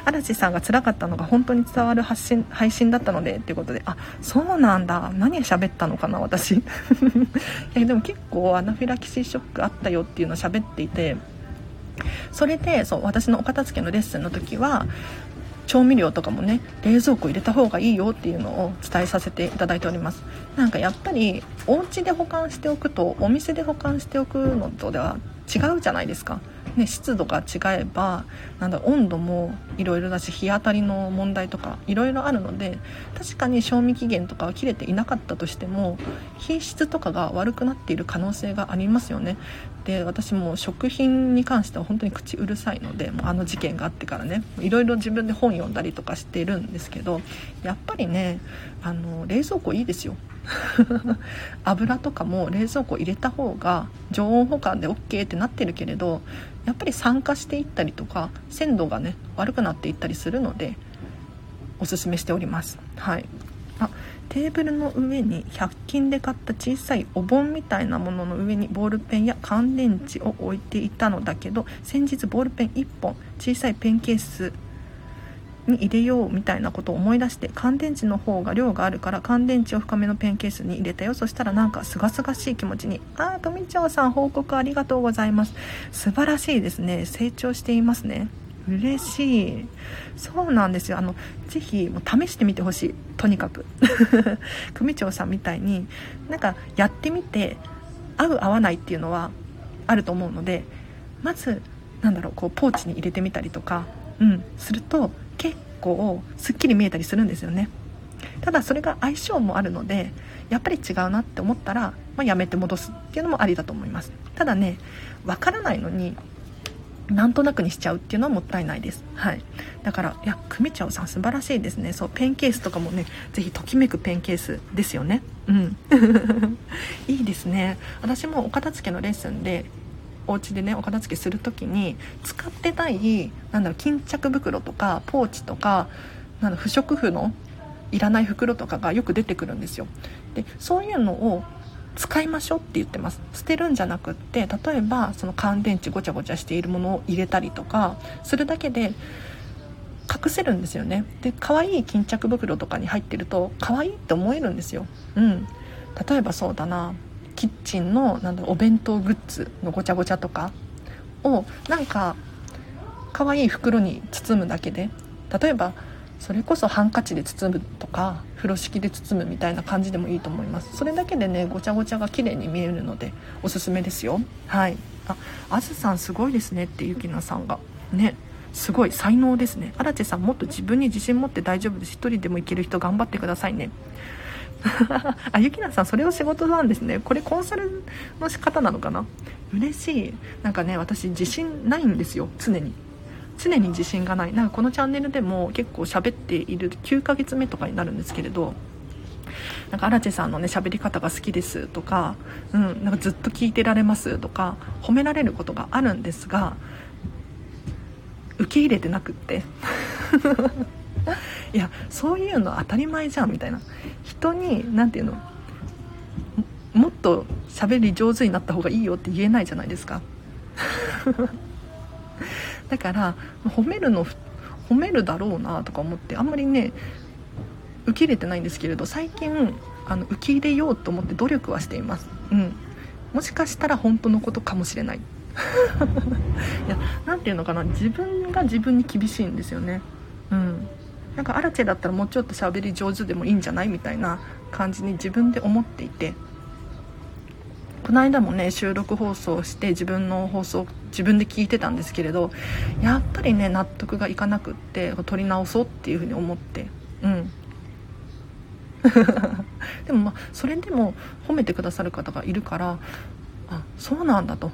嵐さんが辛かったのが本当に伝わる発信配信だったのでっていうことであそうなんだ。何喋ったのかな私。*laughs* いでも結構アナフィラキシーショックあったよっていうのを喋っていてそれでそう私のお片付けのレッスンの時は調味料とかもね冷蔵庫入れた方がいいよっていうのを伝えさせていただいております。なんかやっぱりお家で保管しておくとお店で保管しておくのとでは違うじゃないですか。ね、湿度が違えばなんだ温度もいろいろだし日当たりの問題とかいろいろあるので確かに賞味期限とかは切れていなかったとしても品質とかが悪くなっている可能性がありますよね。で私も食品に関しては本当に口うるさいのでもうあの事件があってからねいろいろ自分で本読んだりとかしてるんですけどやっぱりねあの冷蔵庫いいですよ。*laughs* 油とかも冷蔵庫入れた方が常温保管で OK ってなってるけれどやっぱり酸化していったりとか鮮度がね悪くなっていったりするのでおすすめしております。はい。あテーブルの上に100均で買った小さいお盆みたいなものの上にボールペンや乾電池を置いていたのだけど先日ボールペン1本小さいペンケースに入れようみたいなことを思い出して乾電池の方が量があるから乾電池を深めのペンケースに入れたよ。そしたらなんかすがすがしい気持ちにああ組長さん報告ありがとうございます。素晴らしいですね。成長していますね。嬉しいそうなんですよ。あのぜひもう試してみてほしい。とにかく。*laughs* 組長さんみたいになんかやってみて合う合わないっていうのはあると思うのでまずなんだろうこうポーチに入れてみたりとかうんすると結構すっきり見えたりするんですよねただそれが相性もあるのでやっぱり違うなって思ったら、まあ、やめて戻すっていうのもありだと思いますただねわからないのになんとなくにしちゃうっていうのはもったいないです。はい。だから、いや、組長さん素晴らしいですね。そう、ペンケースとかもね、ぜひときめくペンケースですよね。うん。*laughs* いいですね。私もお片付けのレッスンで、お家でねお片付けする時に使ってないなんだろう巾着袋とかポーチとかなんだ不織布のいらない袋とかがよく出てくるんですよ。でそういうのを使いましょうって言ってます。捨てるんじゃなくって例えばその乾電池ごちゃごちゃしているものを入れたりとかするだけで隠せるんですよね。で可愛い巾着袋とかに入ってると可愛いって思えるんですよ。うん。例えばそうだな。キッチンのなんだお弁当グッズのごちゃごちゃとかをなんか可愛い袋に包むだけで例えばそれこそハンカチで包むとか風呂敷で包むみたいな感じでもいいと思います。それだけでねごちゃごちゃが綺麗に見えるのでおすすめですよ。はい。ああずさんすごいですねってゆきなさんが。ね。すごい才能ですね。荒地さんもっと自分に自信持って大丈夫です。一人でもいける人頑張ってくださいね。*laughs* あゆきなさんそれを仕事なんですね。これコンサルの仕方なのかな？嬉しい。なんかね私自信ないんですよ。常に。常に自信がない。なんかこのチャンネルでも結構喋っている9ヶ月目とかになるんですけれどなんか荒地さんのね喋り方が好きですとか,、うん、なんかずっと聞いてられますとか褒められることがあるんですが受け入れてなくって。いやそういうの当たり前じゃんみたいな。人に何て言うの？もっと喋り上手になった方がいいよって言えないじゃないですか。*laughs* だから褒めるの褒めるだろうなとか思ってあんまりね受け入れてないんですけれど最近あの受け入れようと思って努力はしています。うん。もしかしたら本当のことかもしれない。*laughs* いや何て言うのかな。自分が自分に厳しいんですよね。うんなんかアラチェだったらもうちょっと喋り上手でもいいんじゃないみたいな感じに自分で思っていて。この間もね収録放送して自分の放送自分で聞いてたんですけれどやっぱりね納得がいかなくって撮り直そうっていうふうに思って。うん。*laughs* でもまあそれでも褒めてくださる方がいるからあそうなんだと。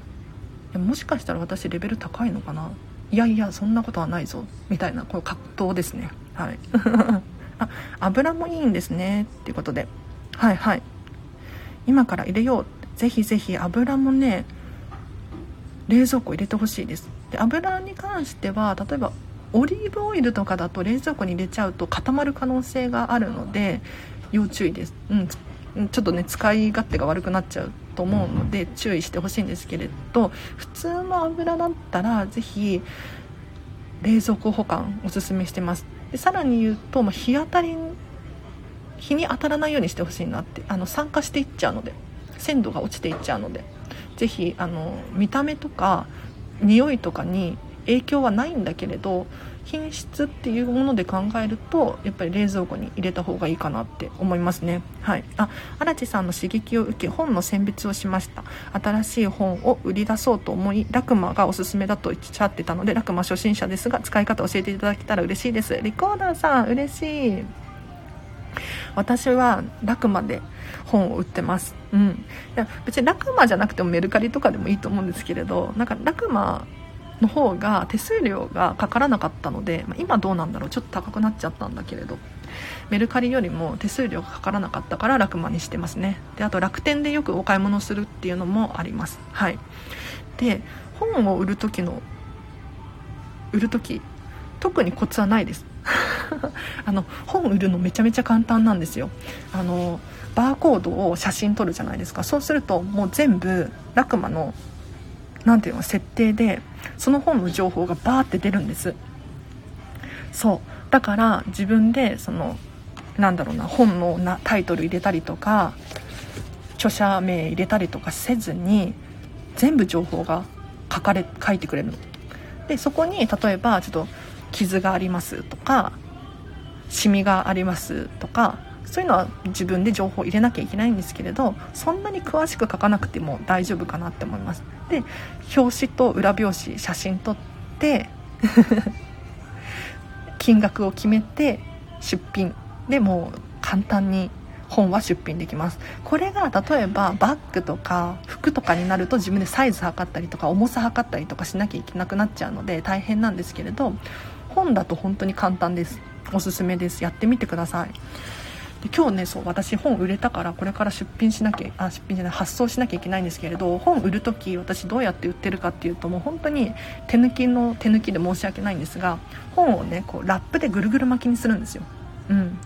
もしかしたら私レベル高いのかな。いやいやそんなことはないぞ。みたいなこう葛藤ですね。はい。*laughs* あ油もいいんですねっていうことで。はいはい。今から入れようぜひぜひ油もね冷蔵庫入れてほしいです。で油に関しては例えばオリーブオイルとかだと冷蔵庫に入れちゃうと固まる可能性があるので要注意です、うん、ちょっとね使い勝手が悪くなっちゃうと思うので注意してほしいんですけれど普通の油だったら是非冷蔵庫保管おすすめしてます。でさらに言うと、まあ、日当たり日に当たらないようにしてほしいなってあの酸化していっちゃうので鮮度が落ちていっちゃうので是非あの見た目とか匂いとかに影響はないんだけれど品質っていうもので考えるとやっぱり冷蔵庫に入れた方がいいかなって思いますね。はい。あ荒地さんの刺激を受け本の選別をしました。新しい本を売り出そうと思いラクマがおすすめだと言っちゃってたのでラクマ初心者ですが使い方教えていただけたら嬉しいです。リコーダーさん嬉しい。私はラクマで本を売ってます。うん。いや別にラクマじゃなくてもメルカリとかでもいいと思うんですけれどなんかラクマの方が手数料がかからなかったので、まあ、今どうなんだろうちょっと高くなっちゃったんだけれどメルカリよりも手数料がかからなかったから楽マにしてますね。であと楽天でよくお買い物するっていうのもあります。はい。で本を売る時の売る時特にコツはないです。*laughs* あの本売るのめちゃめちゃ簡単なんですよ。あのバーコードを写真撮るじゃないですか。そうするともう全部ラクマの何ていうの設定でその本の情報がバーって出るんです。そう。だから自分でそのなんだろうな本のなタイトル入れたりとか著者名入れたりとかせずに全部情報が書かれ書いてくれるの。でそこに例えばちょっと傷がありますとかシミがありますとかそういうのは自分で情報を入れなきゃいけないんですけれどそんなに詳しく書かなくても大丈夫かなって思います。で表紙と裏表紙写真撮って *laughs* 金額を決めて出品。でもう簡単に本は出品できます。これが例えばバッグとか服とかになると自分でサイズ測ったりとか重さ測ったりとかしなきゃいけなくなっちゃうので大変なんですけれど本だと本当に簡単です。おすすめです。やってみてください。で今日ねそう私本売れたからこれから出品しなきゃあ出品じゃない発送しなきゃいけないんですけれど本売る時私どうやって売ってるかっていうともう本当に手抜きの手抜きで申し訳ないんですが本をねこうラップでぐるぐる巻きにするんですよ。うん。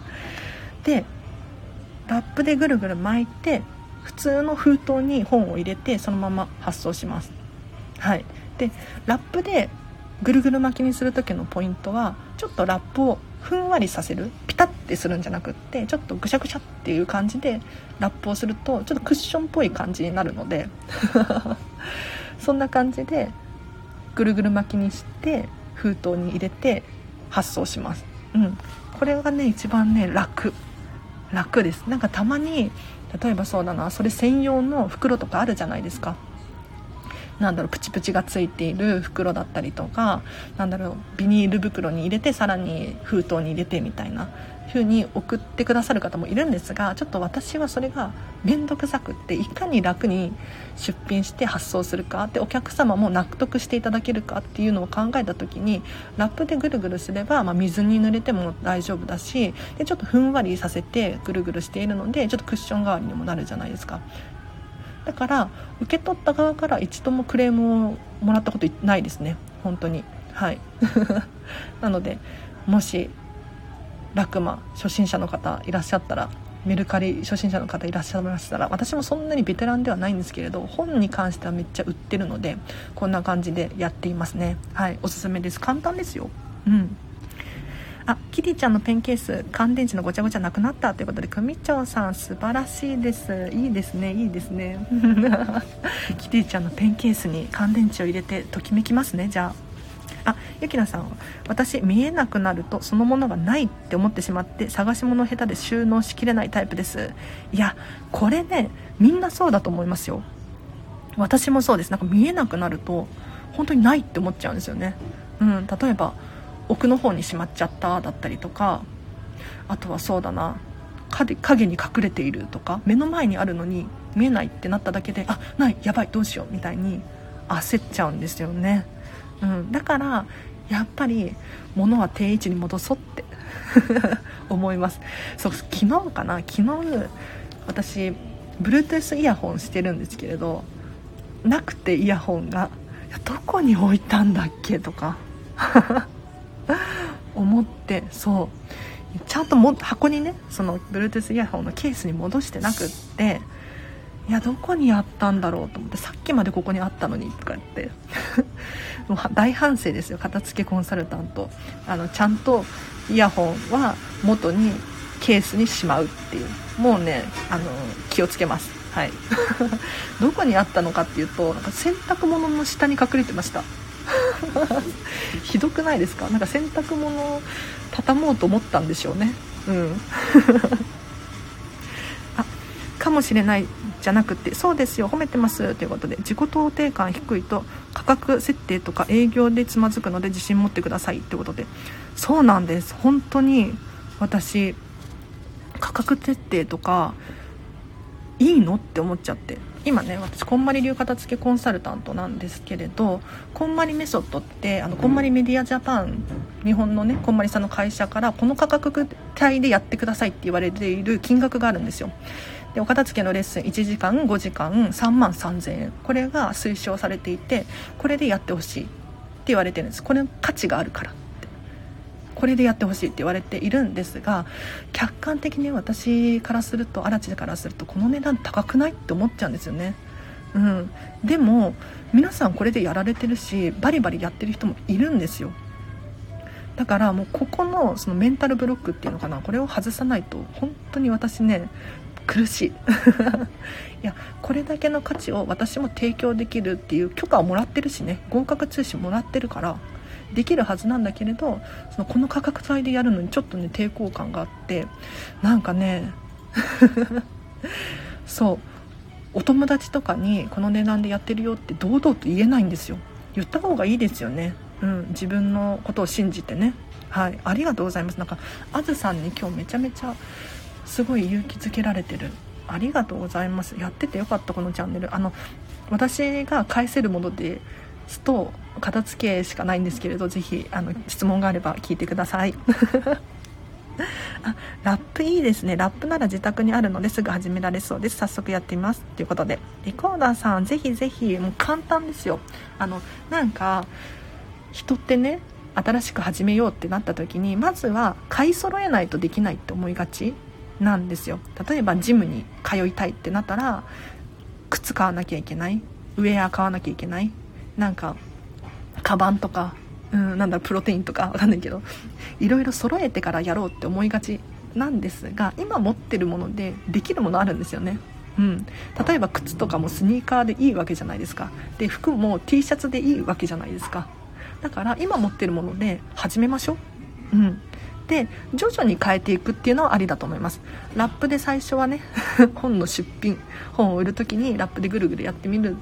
*laughs* でラップでぐるぐる巻いて普通の封筒に本を入れてそのまま発送します。はい。でラップでぐるぐる巻きにする時のポイントはちょっとラップをふんわりさせるピタッてするんじゃなくってちょっとぐしゃぐしゃっていう感じでラップをするとちょっとクッションっぽい感じになるので *laughs* そんな感じでぐるぐる巻きにして封筒に入れて発送します。うん。これがね一番ね楽。楽です。なんかたまに例えばそうだなそれ専用の袋とかあるじゃないですか。なんだろうプチプチがついている袋だったりとかなんだろうビニール袋に入れてさらに封筒に入れてみたいな風に送ってくださる方もいるんですがちょっと私はそれが面倒くさくっていかに楽に出品して発送するかでお客様も納得していただけるかっていうのを考えた時にラップでぐるぐるすれば、まあ、水に濡れても大丈夫だしでちょっとふんわりさせてぐるぐるしているのでちょっとクッション代わりにもなるじゃないですか。だから受け取った側から一度もクレームをもらったことないですね。本当に。はい。*laughs* なのでもしラクマ初心者の方いらっしゃったらメルカリ初心者の方いらっしゃいましたら私もそんなにベテランではないんですけれど本に関してはめっちゃ売ってるのでこんな感じでやっていますね。はい。おすすめです。簡単ですよ。うん。あキティちゃんのペンケース乾電池のごちゃごちゃなくなったということで組長さん素晴らしいです。いいですねいいですね。*laughs* キティちゃんのペンケースに乾電池を入れてときめきますねじゃあ。あゆきなさん私見えなくなるとそのものがないって思ってしまって探し物下手で収納しきれないタイプです。いやこれねみんなそうだと思いますよ。私もそうです。なんか見えなくなると本当にないって思っちゃうんですよね。うん例えば奥の方にしまっちゃっただったりとかあとはそうだな影に隠れているとか目の前にあるのに見えないってなっただけであないやばいどうしようみたいに焦っちゃうんですよね。うん、だからやっぱり物は定位置に戻そうって *laughs* 思います。そう昨日かな？昨日私 Bluetooth イヤホンしてるんですけれどなくてイヤホンがどこに置いたんだっけ？とか。*laughs* 思ってそう。ちゃんとも箱にねその Bluetooth イヤホンのケースに戻してなくっていやどこにあったんだろうと思ってさっきまでここにあったのにとか言って。*laughs* もう大反省ですよ片付けコンサルタント。あのちゃんとイヤホンは元にケースにしまうっていう。もうねあの気をつけます。はい。*laughs* どこにあったのかっていうとなんか洗濯物の下に隠れてました。*laughs* ひどくないですか？なんか洗濯物を畳もうと思ったんでしょうね。うん。*laughs* あかもしれないじゃなくてそうですよ褒めてます。ということで自己肯定感低いと価格設定とか営業でつまずくので自信持ってください。ってことでそうなんです。本当に私価格設定とかいいの？って思っちゃって。今ね私こんまり流片付けコンサルタントなんですけれどこんまりメソッドってあのこんまりメディアジャパン日本のねこんまりさんの会社からこの価格帯でやってくださいって言われている金額があるんですよ。でお片付けのレッスン1時間5時間3万3000円。これが推奨されていてこれでやってほしいって言われてるんです。これ価値があるからこれでやってほしいって言われているんですが客観的に私からすると荒地からするとこの値段高くないって思っちゃうんですよね。うん、でも皆さんこれでやられてるしバリバリやってる人もいるんですよ。だからもうここのそのメンタルブロックっていうのかなこれを外さないと本当に私ね苦しい。*laughs* いやこれだけの価値を私も提供できるっていう許可をもらってるしね合格通信もらってるからできるはずなんだけれどそのこの価格帯でやるのにちょっとね抵抗感があってなんかね *laughs* そうお友達とかにこの値段でやってるよって堂々と言えないんですよ。言った方がいいですよね。うん自分のことを信じてね。はい。ありがとうございます。なんかあずさんに今日めちゃめちゃすごい勇気づけられてる。ありがとうございます。やっててよかったこのチャンネル。あの私が返せるものですと片付けしかないんですけれどぜひあの質問があれば聞いてください。*laughs* あラップいいですね。ラップなら自宅にあるのですぐ始められそうです。早速やってみます。ということでリコーダーさんぜひぜひもう簡単ですよ。あのなんか人ってね新しく始めようってなった時にまずは買い揃えないとできないって思いがちなんですよ。例えばジムに通いたいってなったら靴買わなきゃいけない。ウェア買わなきゃいけない。なんかカバンとかうんなんだろうプロテインとかわかんないけどいろいろ揃えてからやろうって思いがちなんですが今持ってるものでできるものあるんですよね。うん、例えば靴とかもスニーカーでいいわけじゃないですか。で服も T シャツでいいわけじゃないですか。だから今持ってるもので始めましょう、うん、で徐々に変えていくっていうのはありだと思います。ラップで最初はね *laughs* 本の出品本を売る時にラップでぐるぐるやってみる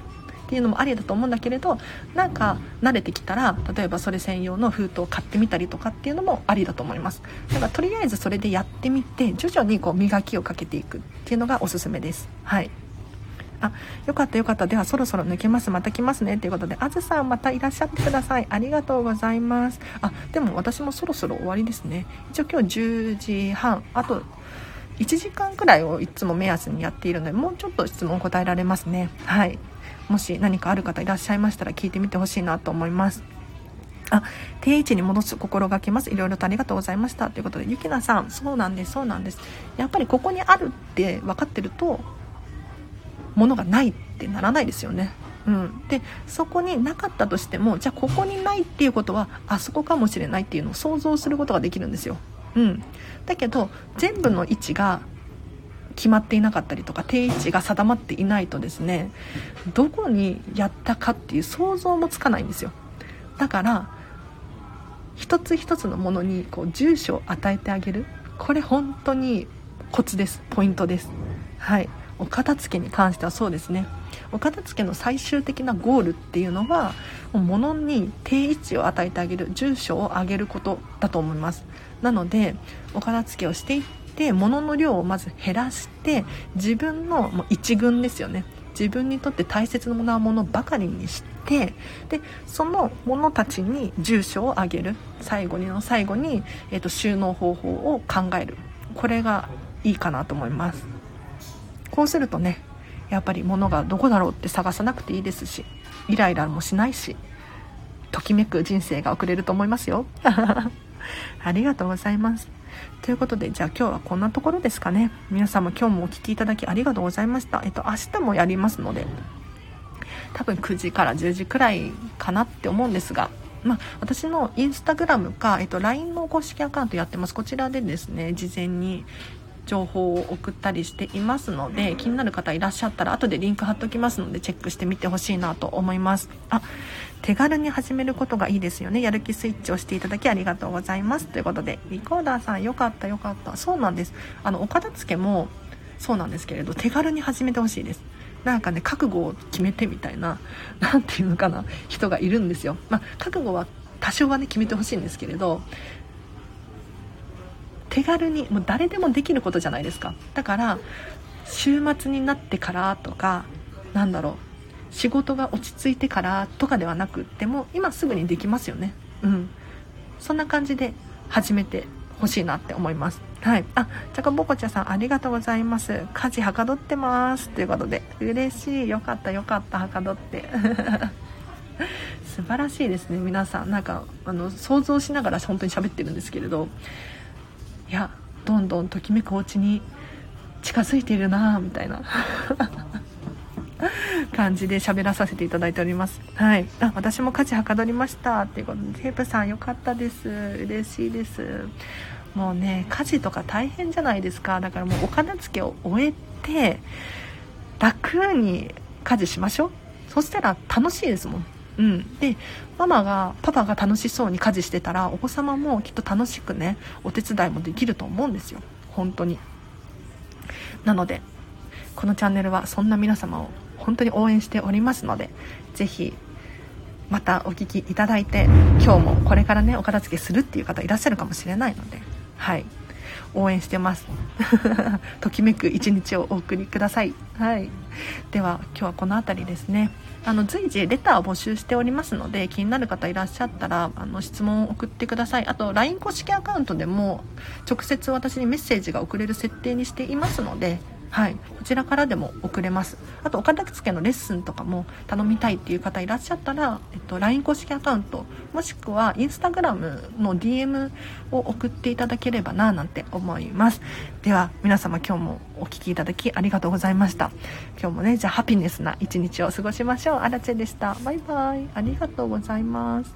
っていうのもありだと思うんだけれどなんか慣れてきたら例えばそれ専用の封筒を買ってみたりとかっていうのもありだと思います。だからとりあえずそれでやってみて徐々にこう磨きをかけていくっていうのがおすすめです。はい。あよかったよかった。ではそろそろ抜けます。また来ますねということであずさんまたいらっしゃってください。ありがとうございます。あでも私もそろそろ終わりですね。一応今日10時半。あと1時間くらいをいつも目安にやっているのでもうちょっと質問答えられますね。はい。もし何かある方いらっしゃいましたら聞いてみてほしいなと思いますあ、定位置に戻す心がけます。いろいろとありがとうございました。ということで、ゆきなさん、そうなんです、そうなんです。やっぱりここにあるって分かってると、ものがないってならないですよね。うん、でそこになかったとしてもじゃあここにないっていうことはあそこかもしれないっていうのを想像することができるんですよ。うん、だけど全部の位置が決まっていなかったりとか定位置が定まっていないとですねどこにやったかっていう想像もつかないんですよ。だから一つ一つのものにこう住所を与えてあげる。これ本当にコツです。ポイントです。はい。お片付けに関してはそうですね。お片付けの最終的なゴールっていうのは物に定位置を与えてあげる住所をあげることだと思います。なのでお片付けをしていって物の量をまず減らして自分のも一軍ですよね。自分にとって大切なものばかりにしてでそのものたちに住所をあげる。最後にの最後に、えーと、収納方法を考える。これがいいかなと思います。こうするとねやっぱり物がどこだろうって探さなくていいですしイライラもしないしときめく人生が送れると思いますよ。*laughs* ありがとうございます。ということで、じゃあ今日はこんなところですかね。皆様今日もお聴きいただきありがとうございました。えっと、明日もやりますので、多分9時から10時くらいかなって思うんですが、まあ、私のインスタグラムか、えっと、LINE の公式アカウントやってます。こちらでですね、事前に情報を送ったりしていますので気になる方いらっしゃったら後でリンク貼っときますのでチェックしてみてほしいなと思いますあ手軽に始めることがいいですよね。やる気スイッチをしていただきありがとうございます。ということでリコーダーさんよかったよかった。そうなんです。あのお片付けもそうなんですけれど手軽に始めてほしいです。なんかね覚悟を決めてみたいな *laughs* 何て言うのかな人がいるんですよ。まあ覚悟は多少はね決めてほしいんですけれど手軽にもう誰でもできることじゃないですか。だから週末になってからとかなんだろう仕事が落ち着いてからとかではなくっても今すぐにできますよね。うん。そんな感じで始めてほしいなって思います。はい。あチャコボコチャさんありがとうございます。家事はかどってます。ということで嬉しい。よかったよかった。はかどって。*laughs* 素晴らしいですね。皆さん。なんかあの想像しながら本当に喋ってるんですけれど。いやどんどんときめくお家に近づいているなみたいな。感じで喋らさせていただいております。はい。あ私も家事はかどりました。っていうことでテープさんよかったです。嬉しいです。もうね家事とか大変じゃないですか。だからもうお片付けを終えて楽に家事しましょう。そしたら楽しいですもん。うん、でママがパパが楽しそうに家事してたらお子様もきっと楽しくねお手伝いもできると思うんですよ。本当に。なのでこのチャンネルはそんな皆様を本当に応援しておりますので是非またお聴きいただいて今日もこれからねお片付けするっていう方いらっしゃるかもしれないのではい。応援してます。*laughs* ときめく一日をお送りください。はい。では今日はこの辺りですね。あの随時レターを募集しておりますので気になる方いらっしゃったらあの質問を送ってください。あと LINE 公式アカウントでも直接私にメッセージが送れる設定にしていますのではい、こちらからでも送れます。あとお片付けのレッスンとかも頼みたいっていう方いらっしゃったら、えっと、LINE 公式アカウントもしくは Instagram の DM を送っていただければななんて思います。では皆様今日もお聴きいただきありがとうございました。今日もねじゃあハピネスな一日を過ごしましょう。あらちでした。バイバイ。ありがとうございます。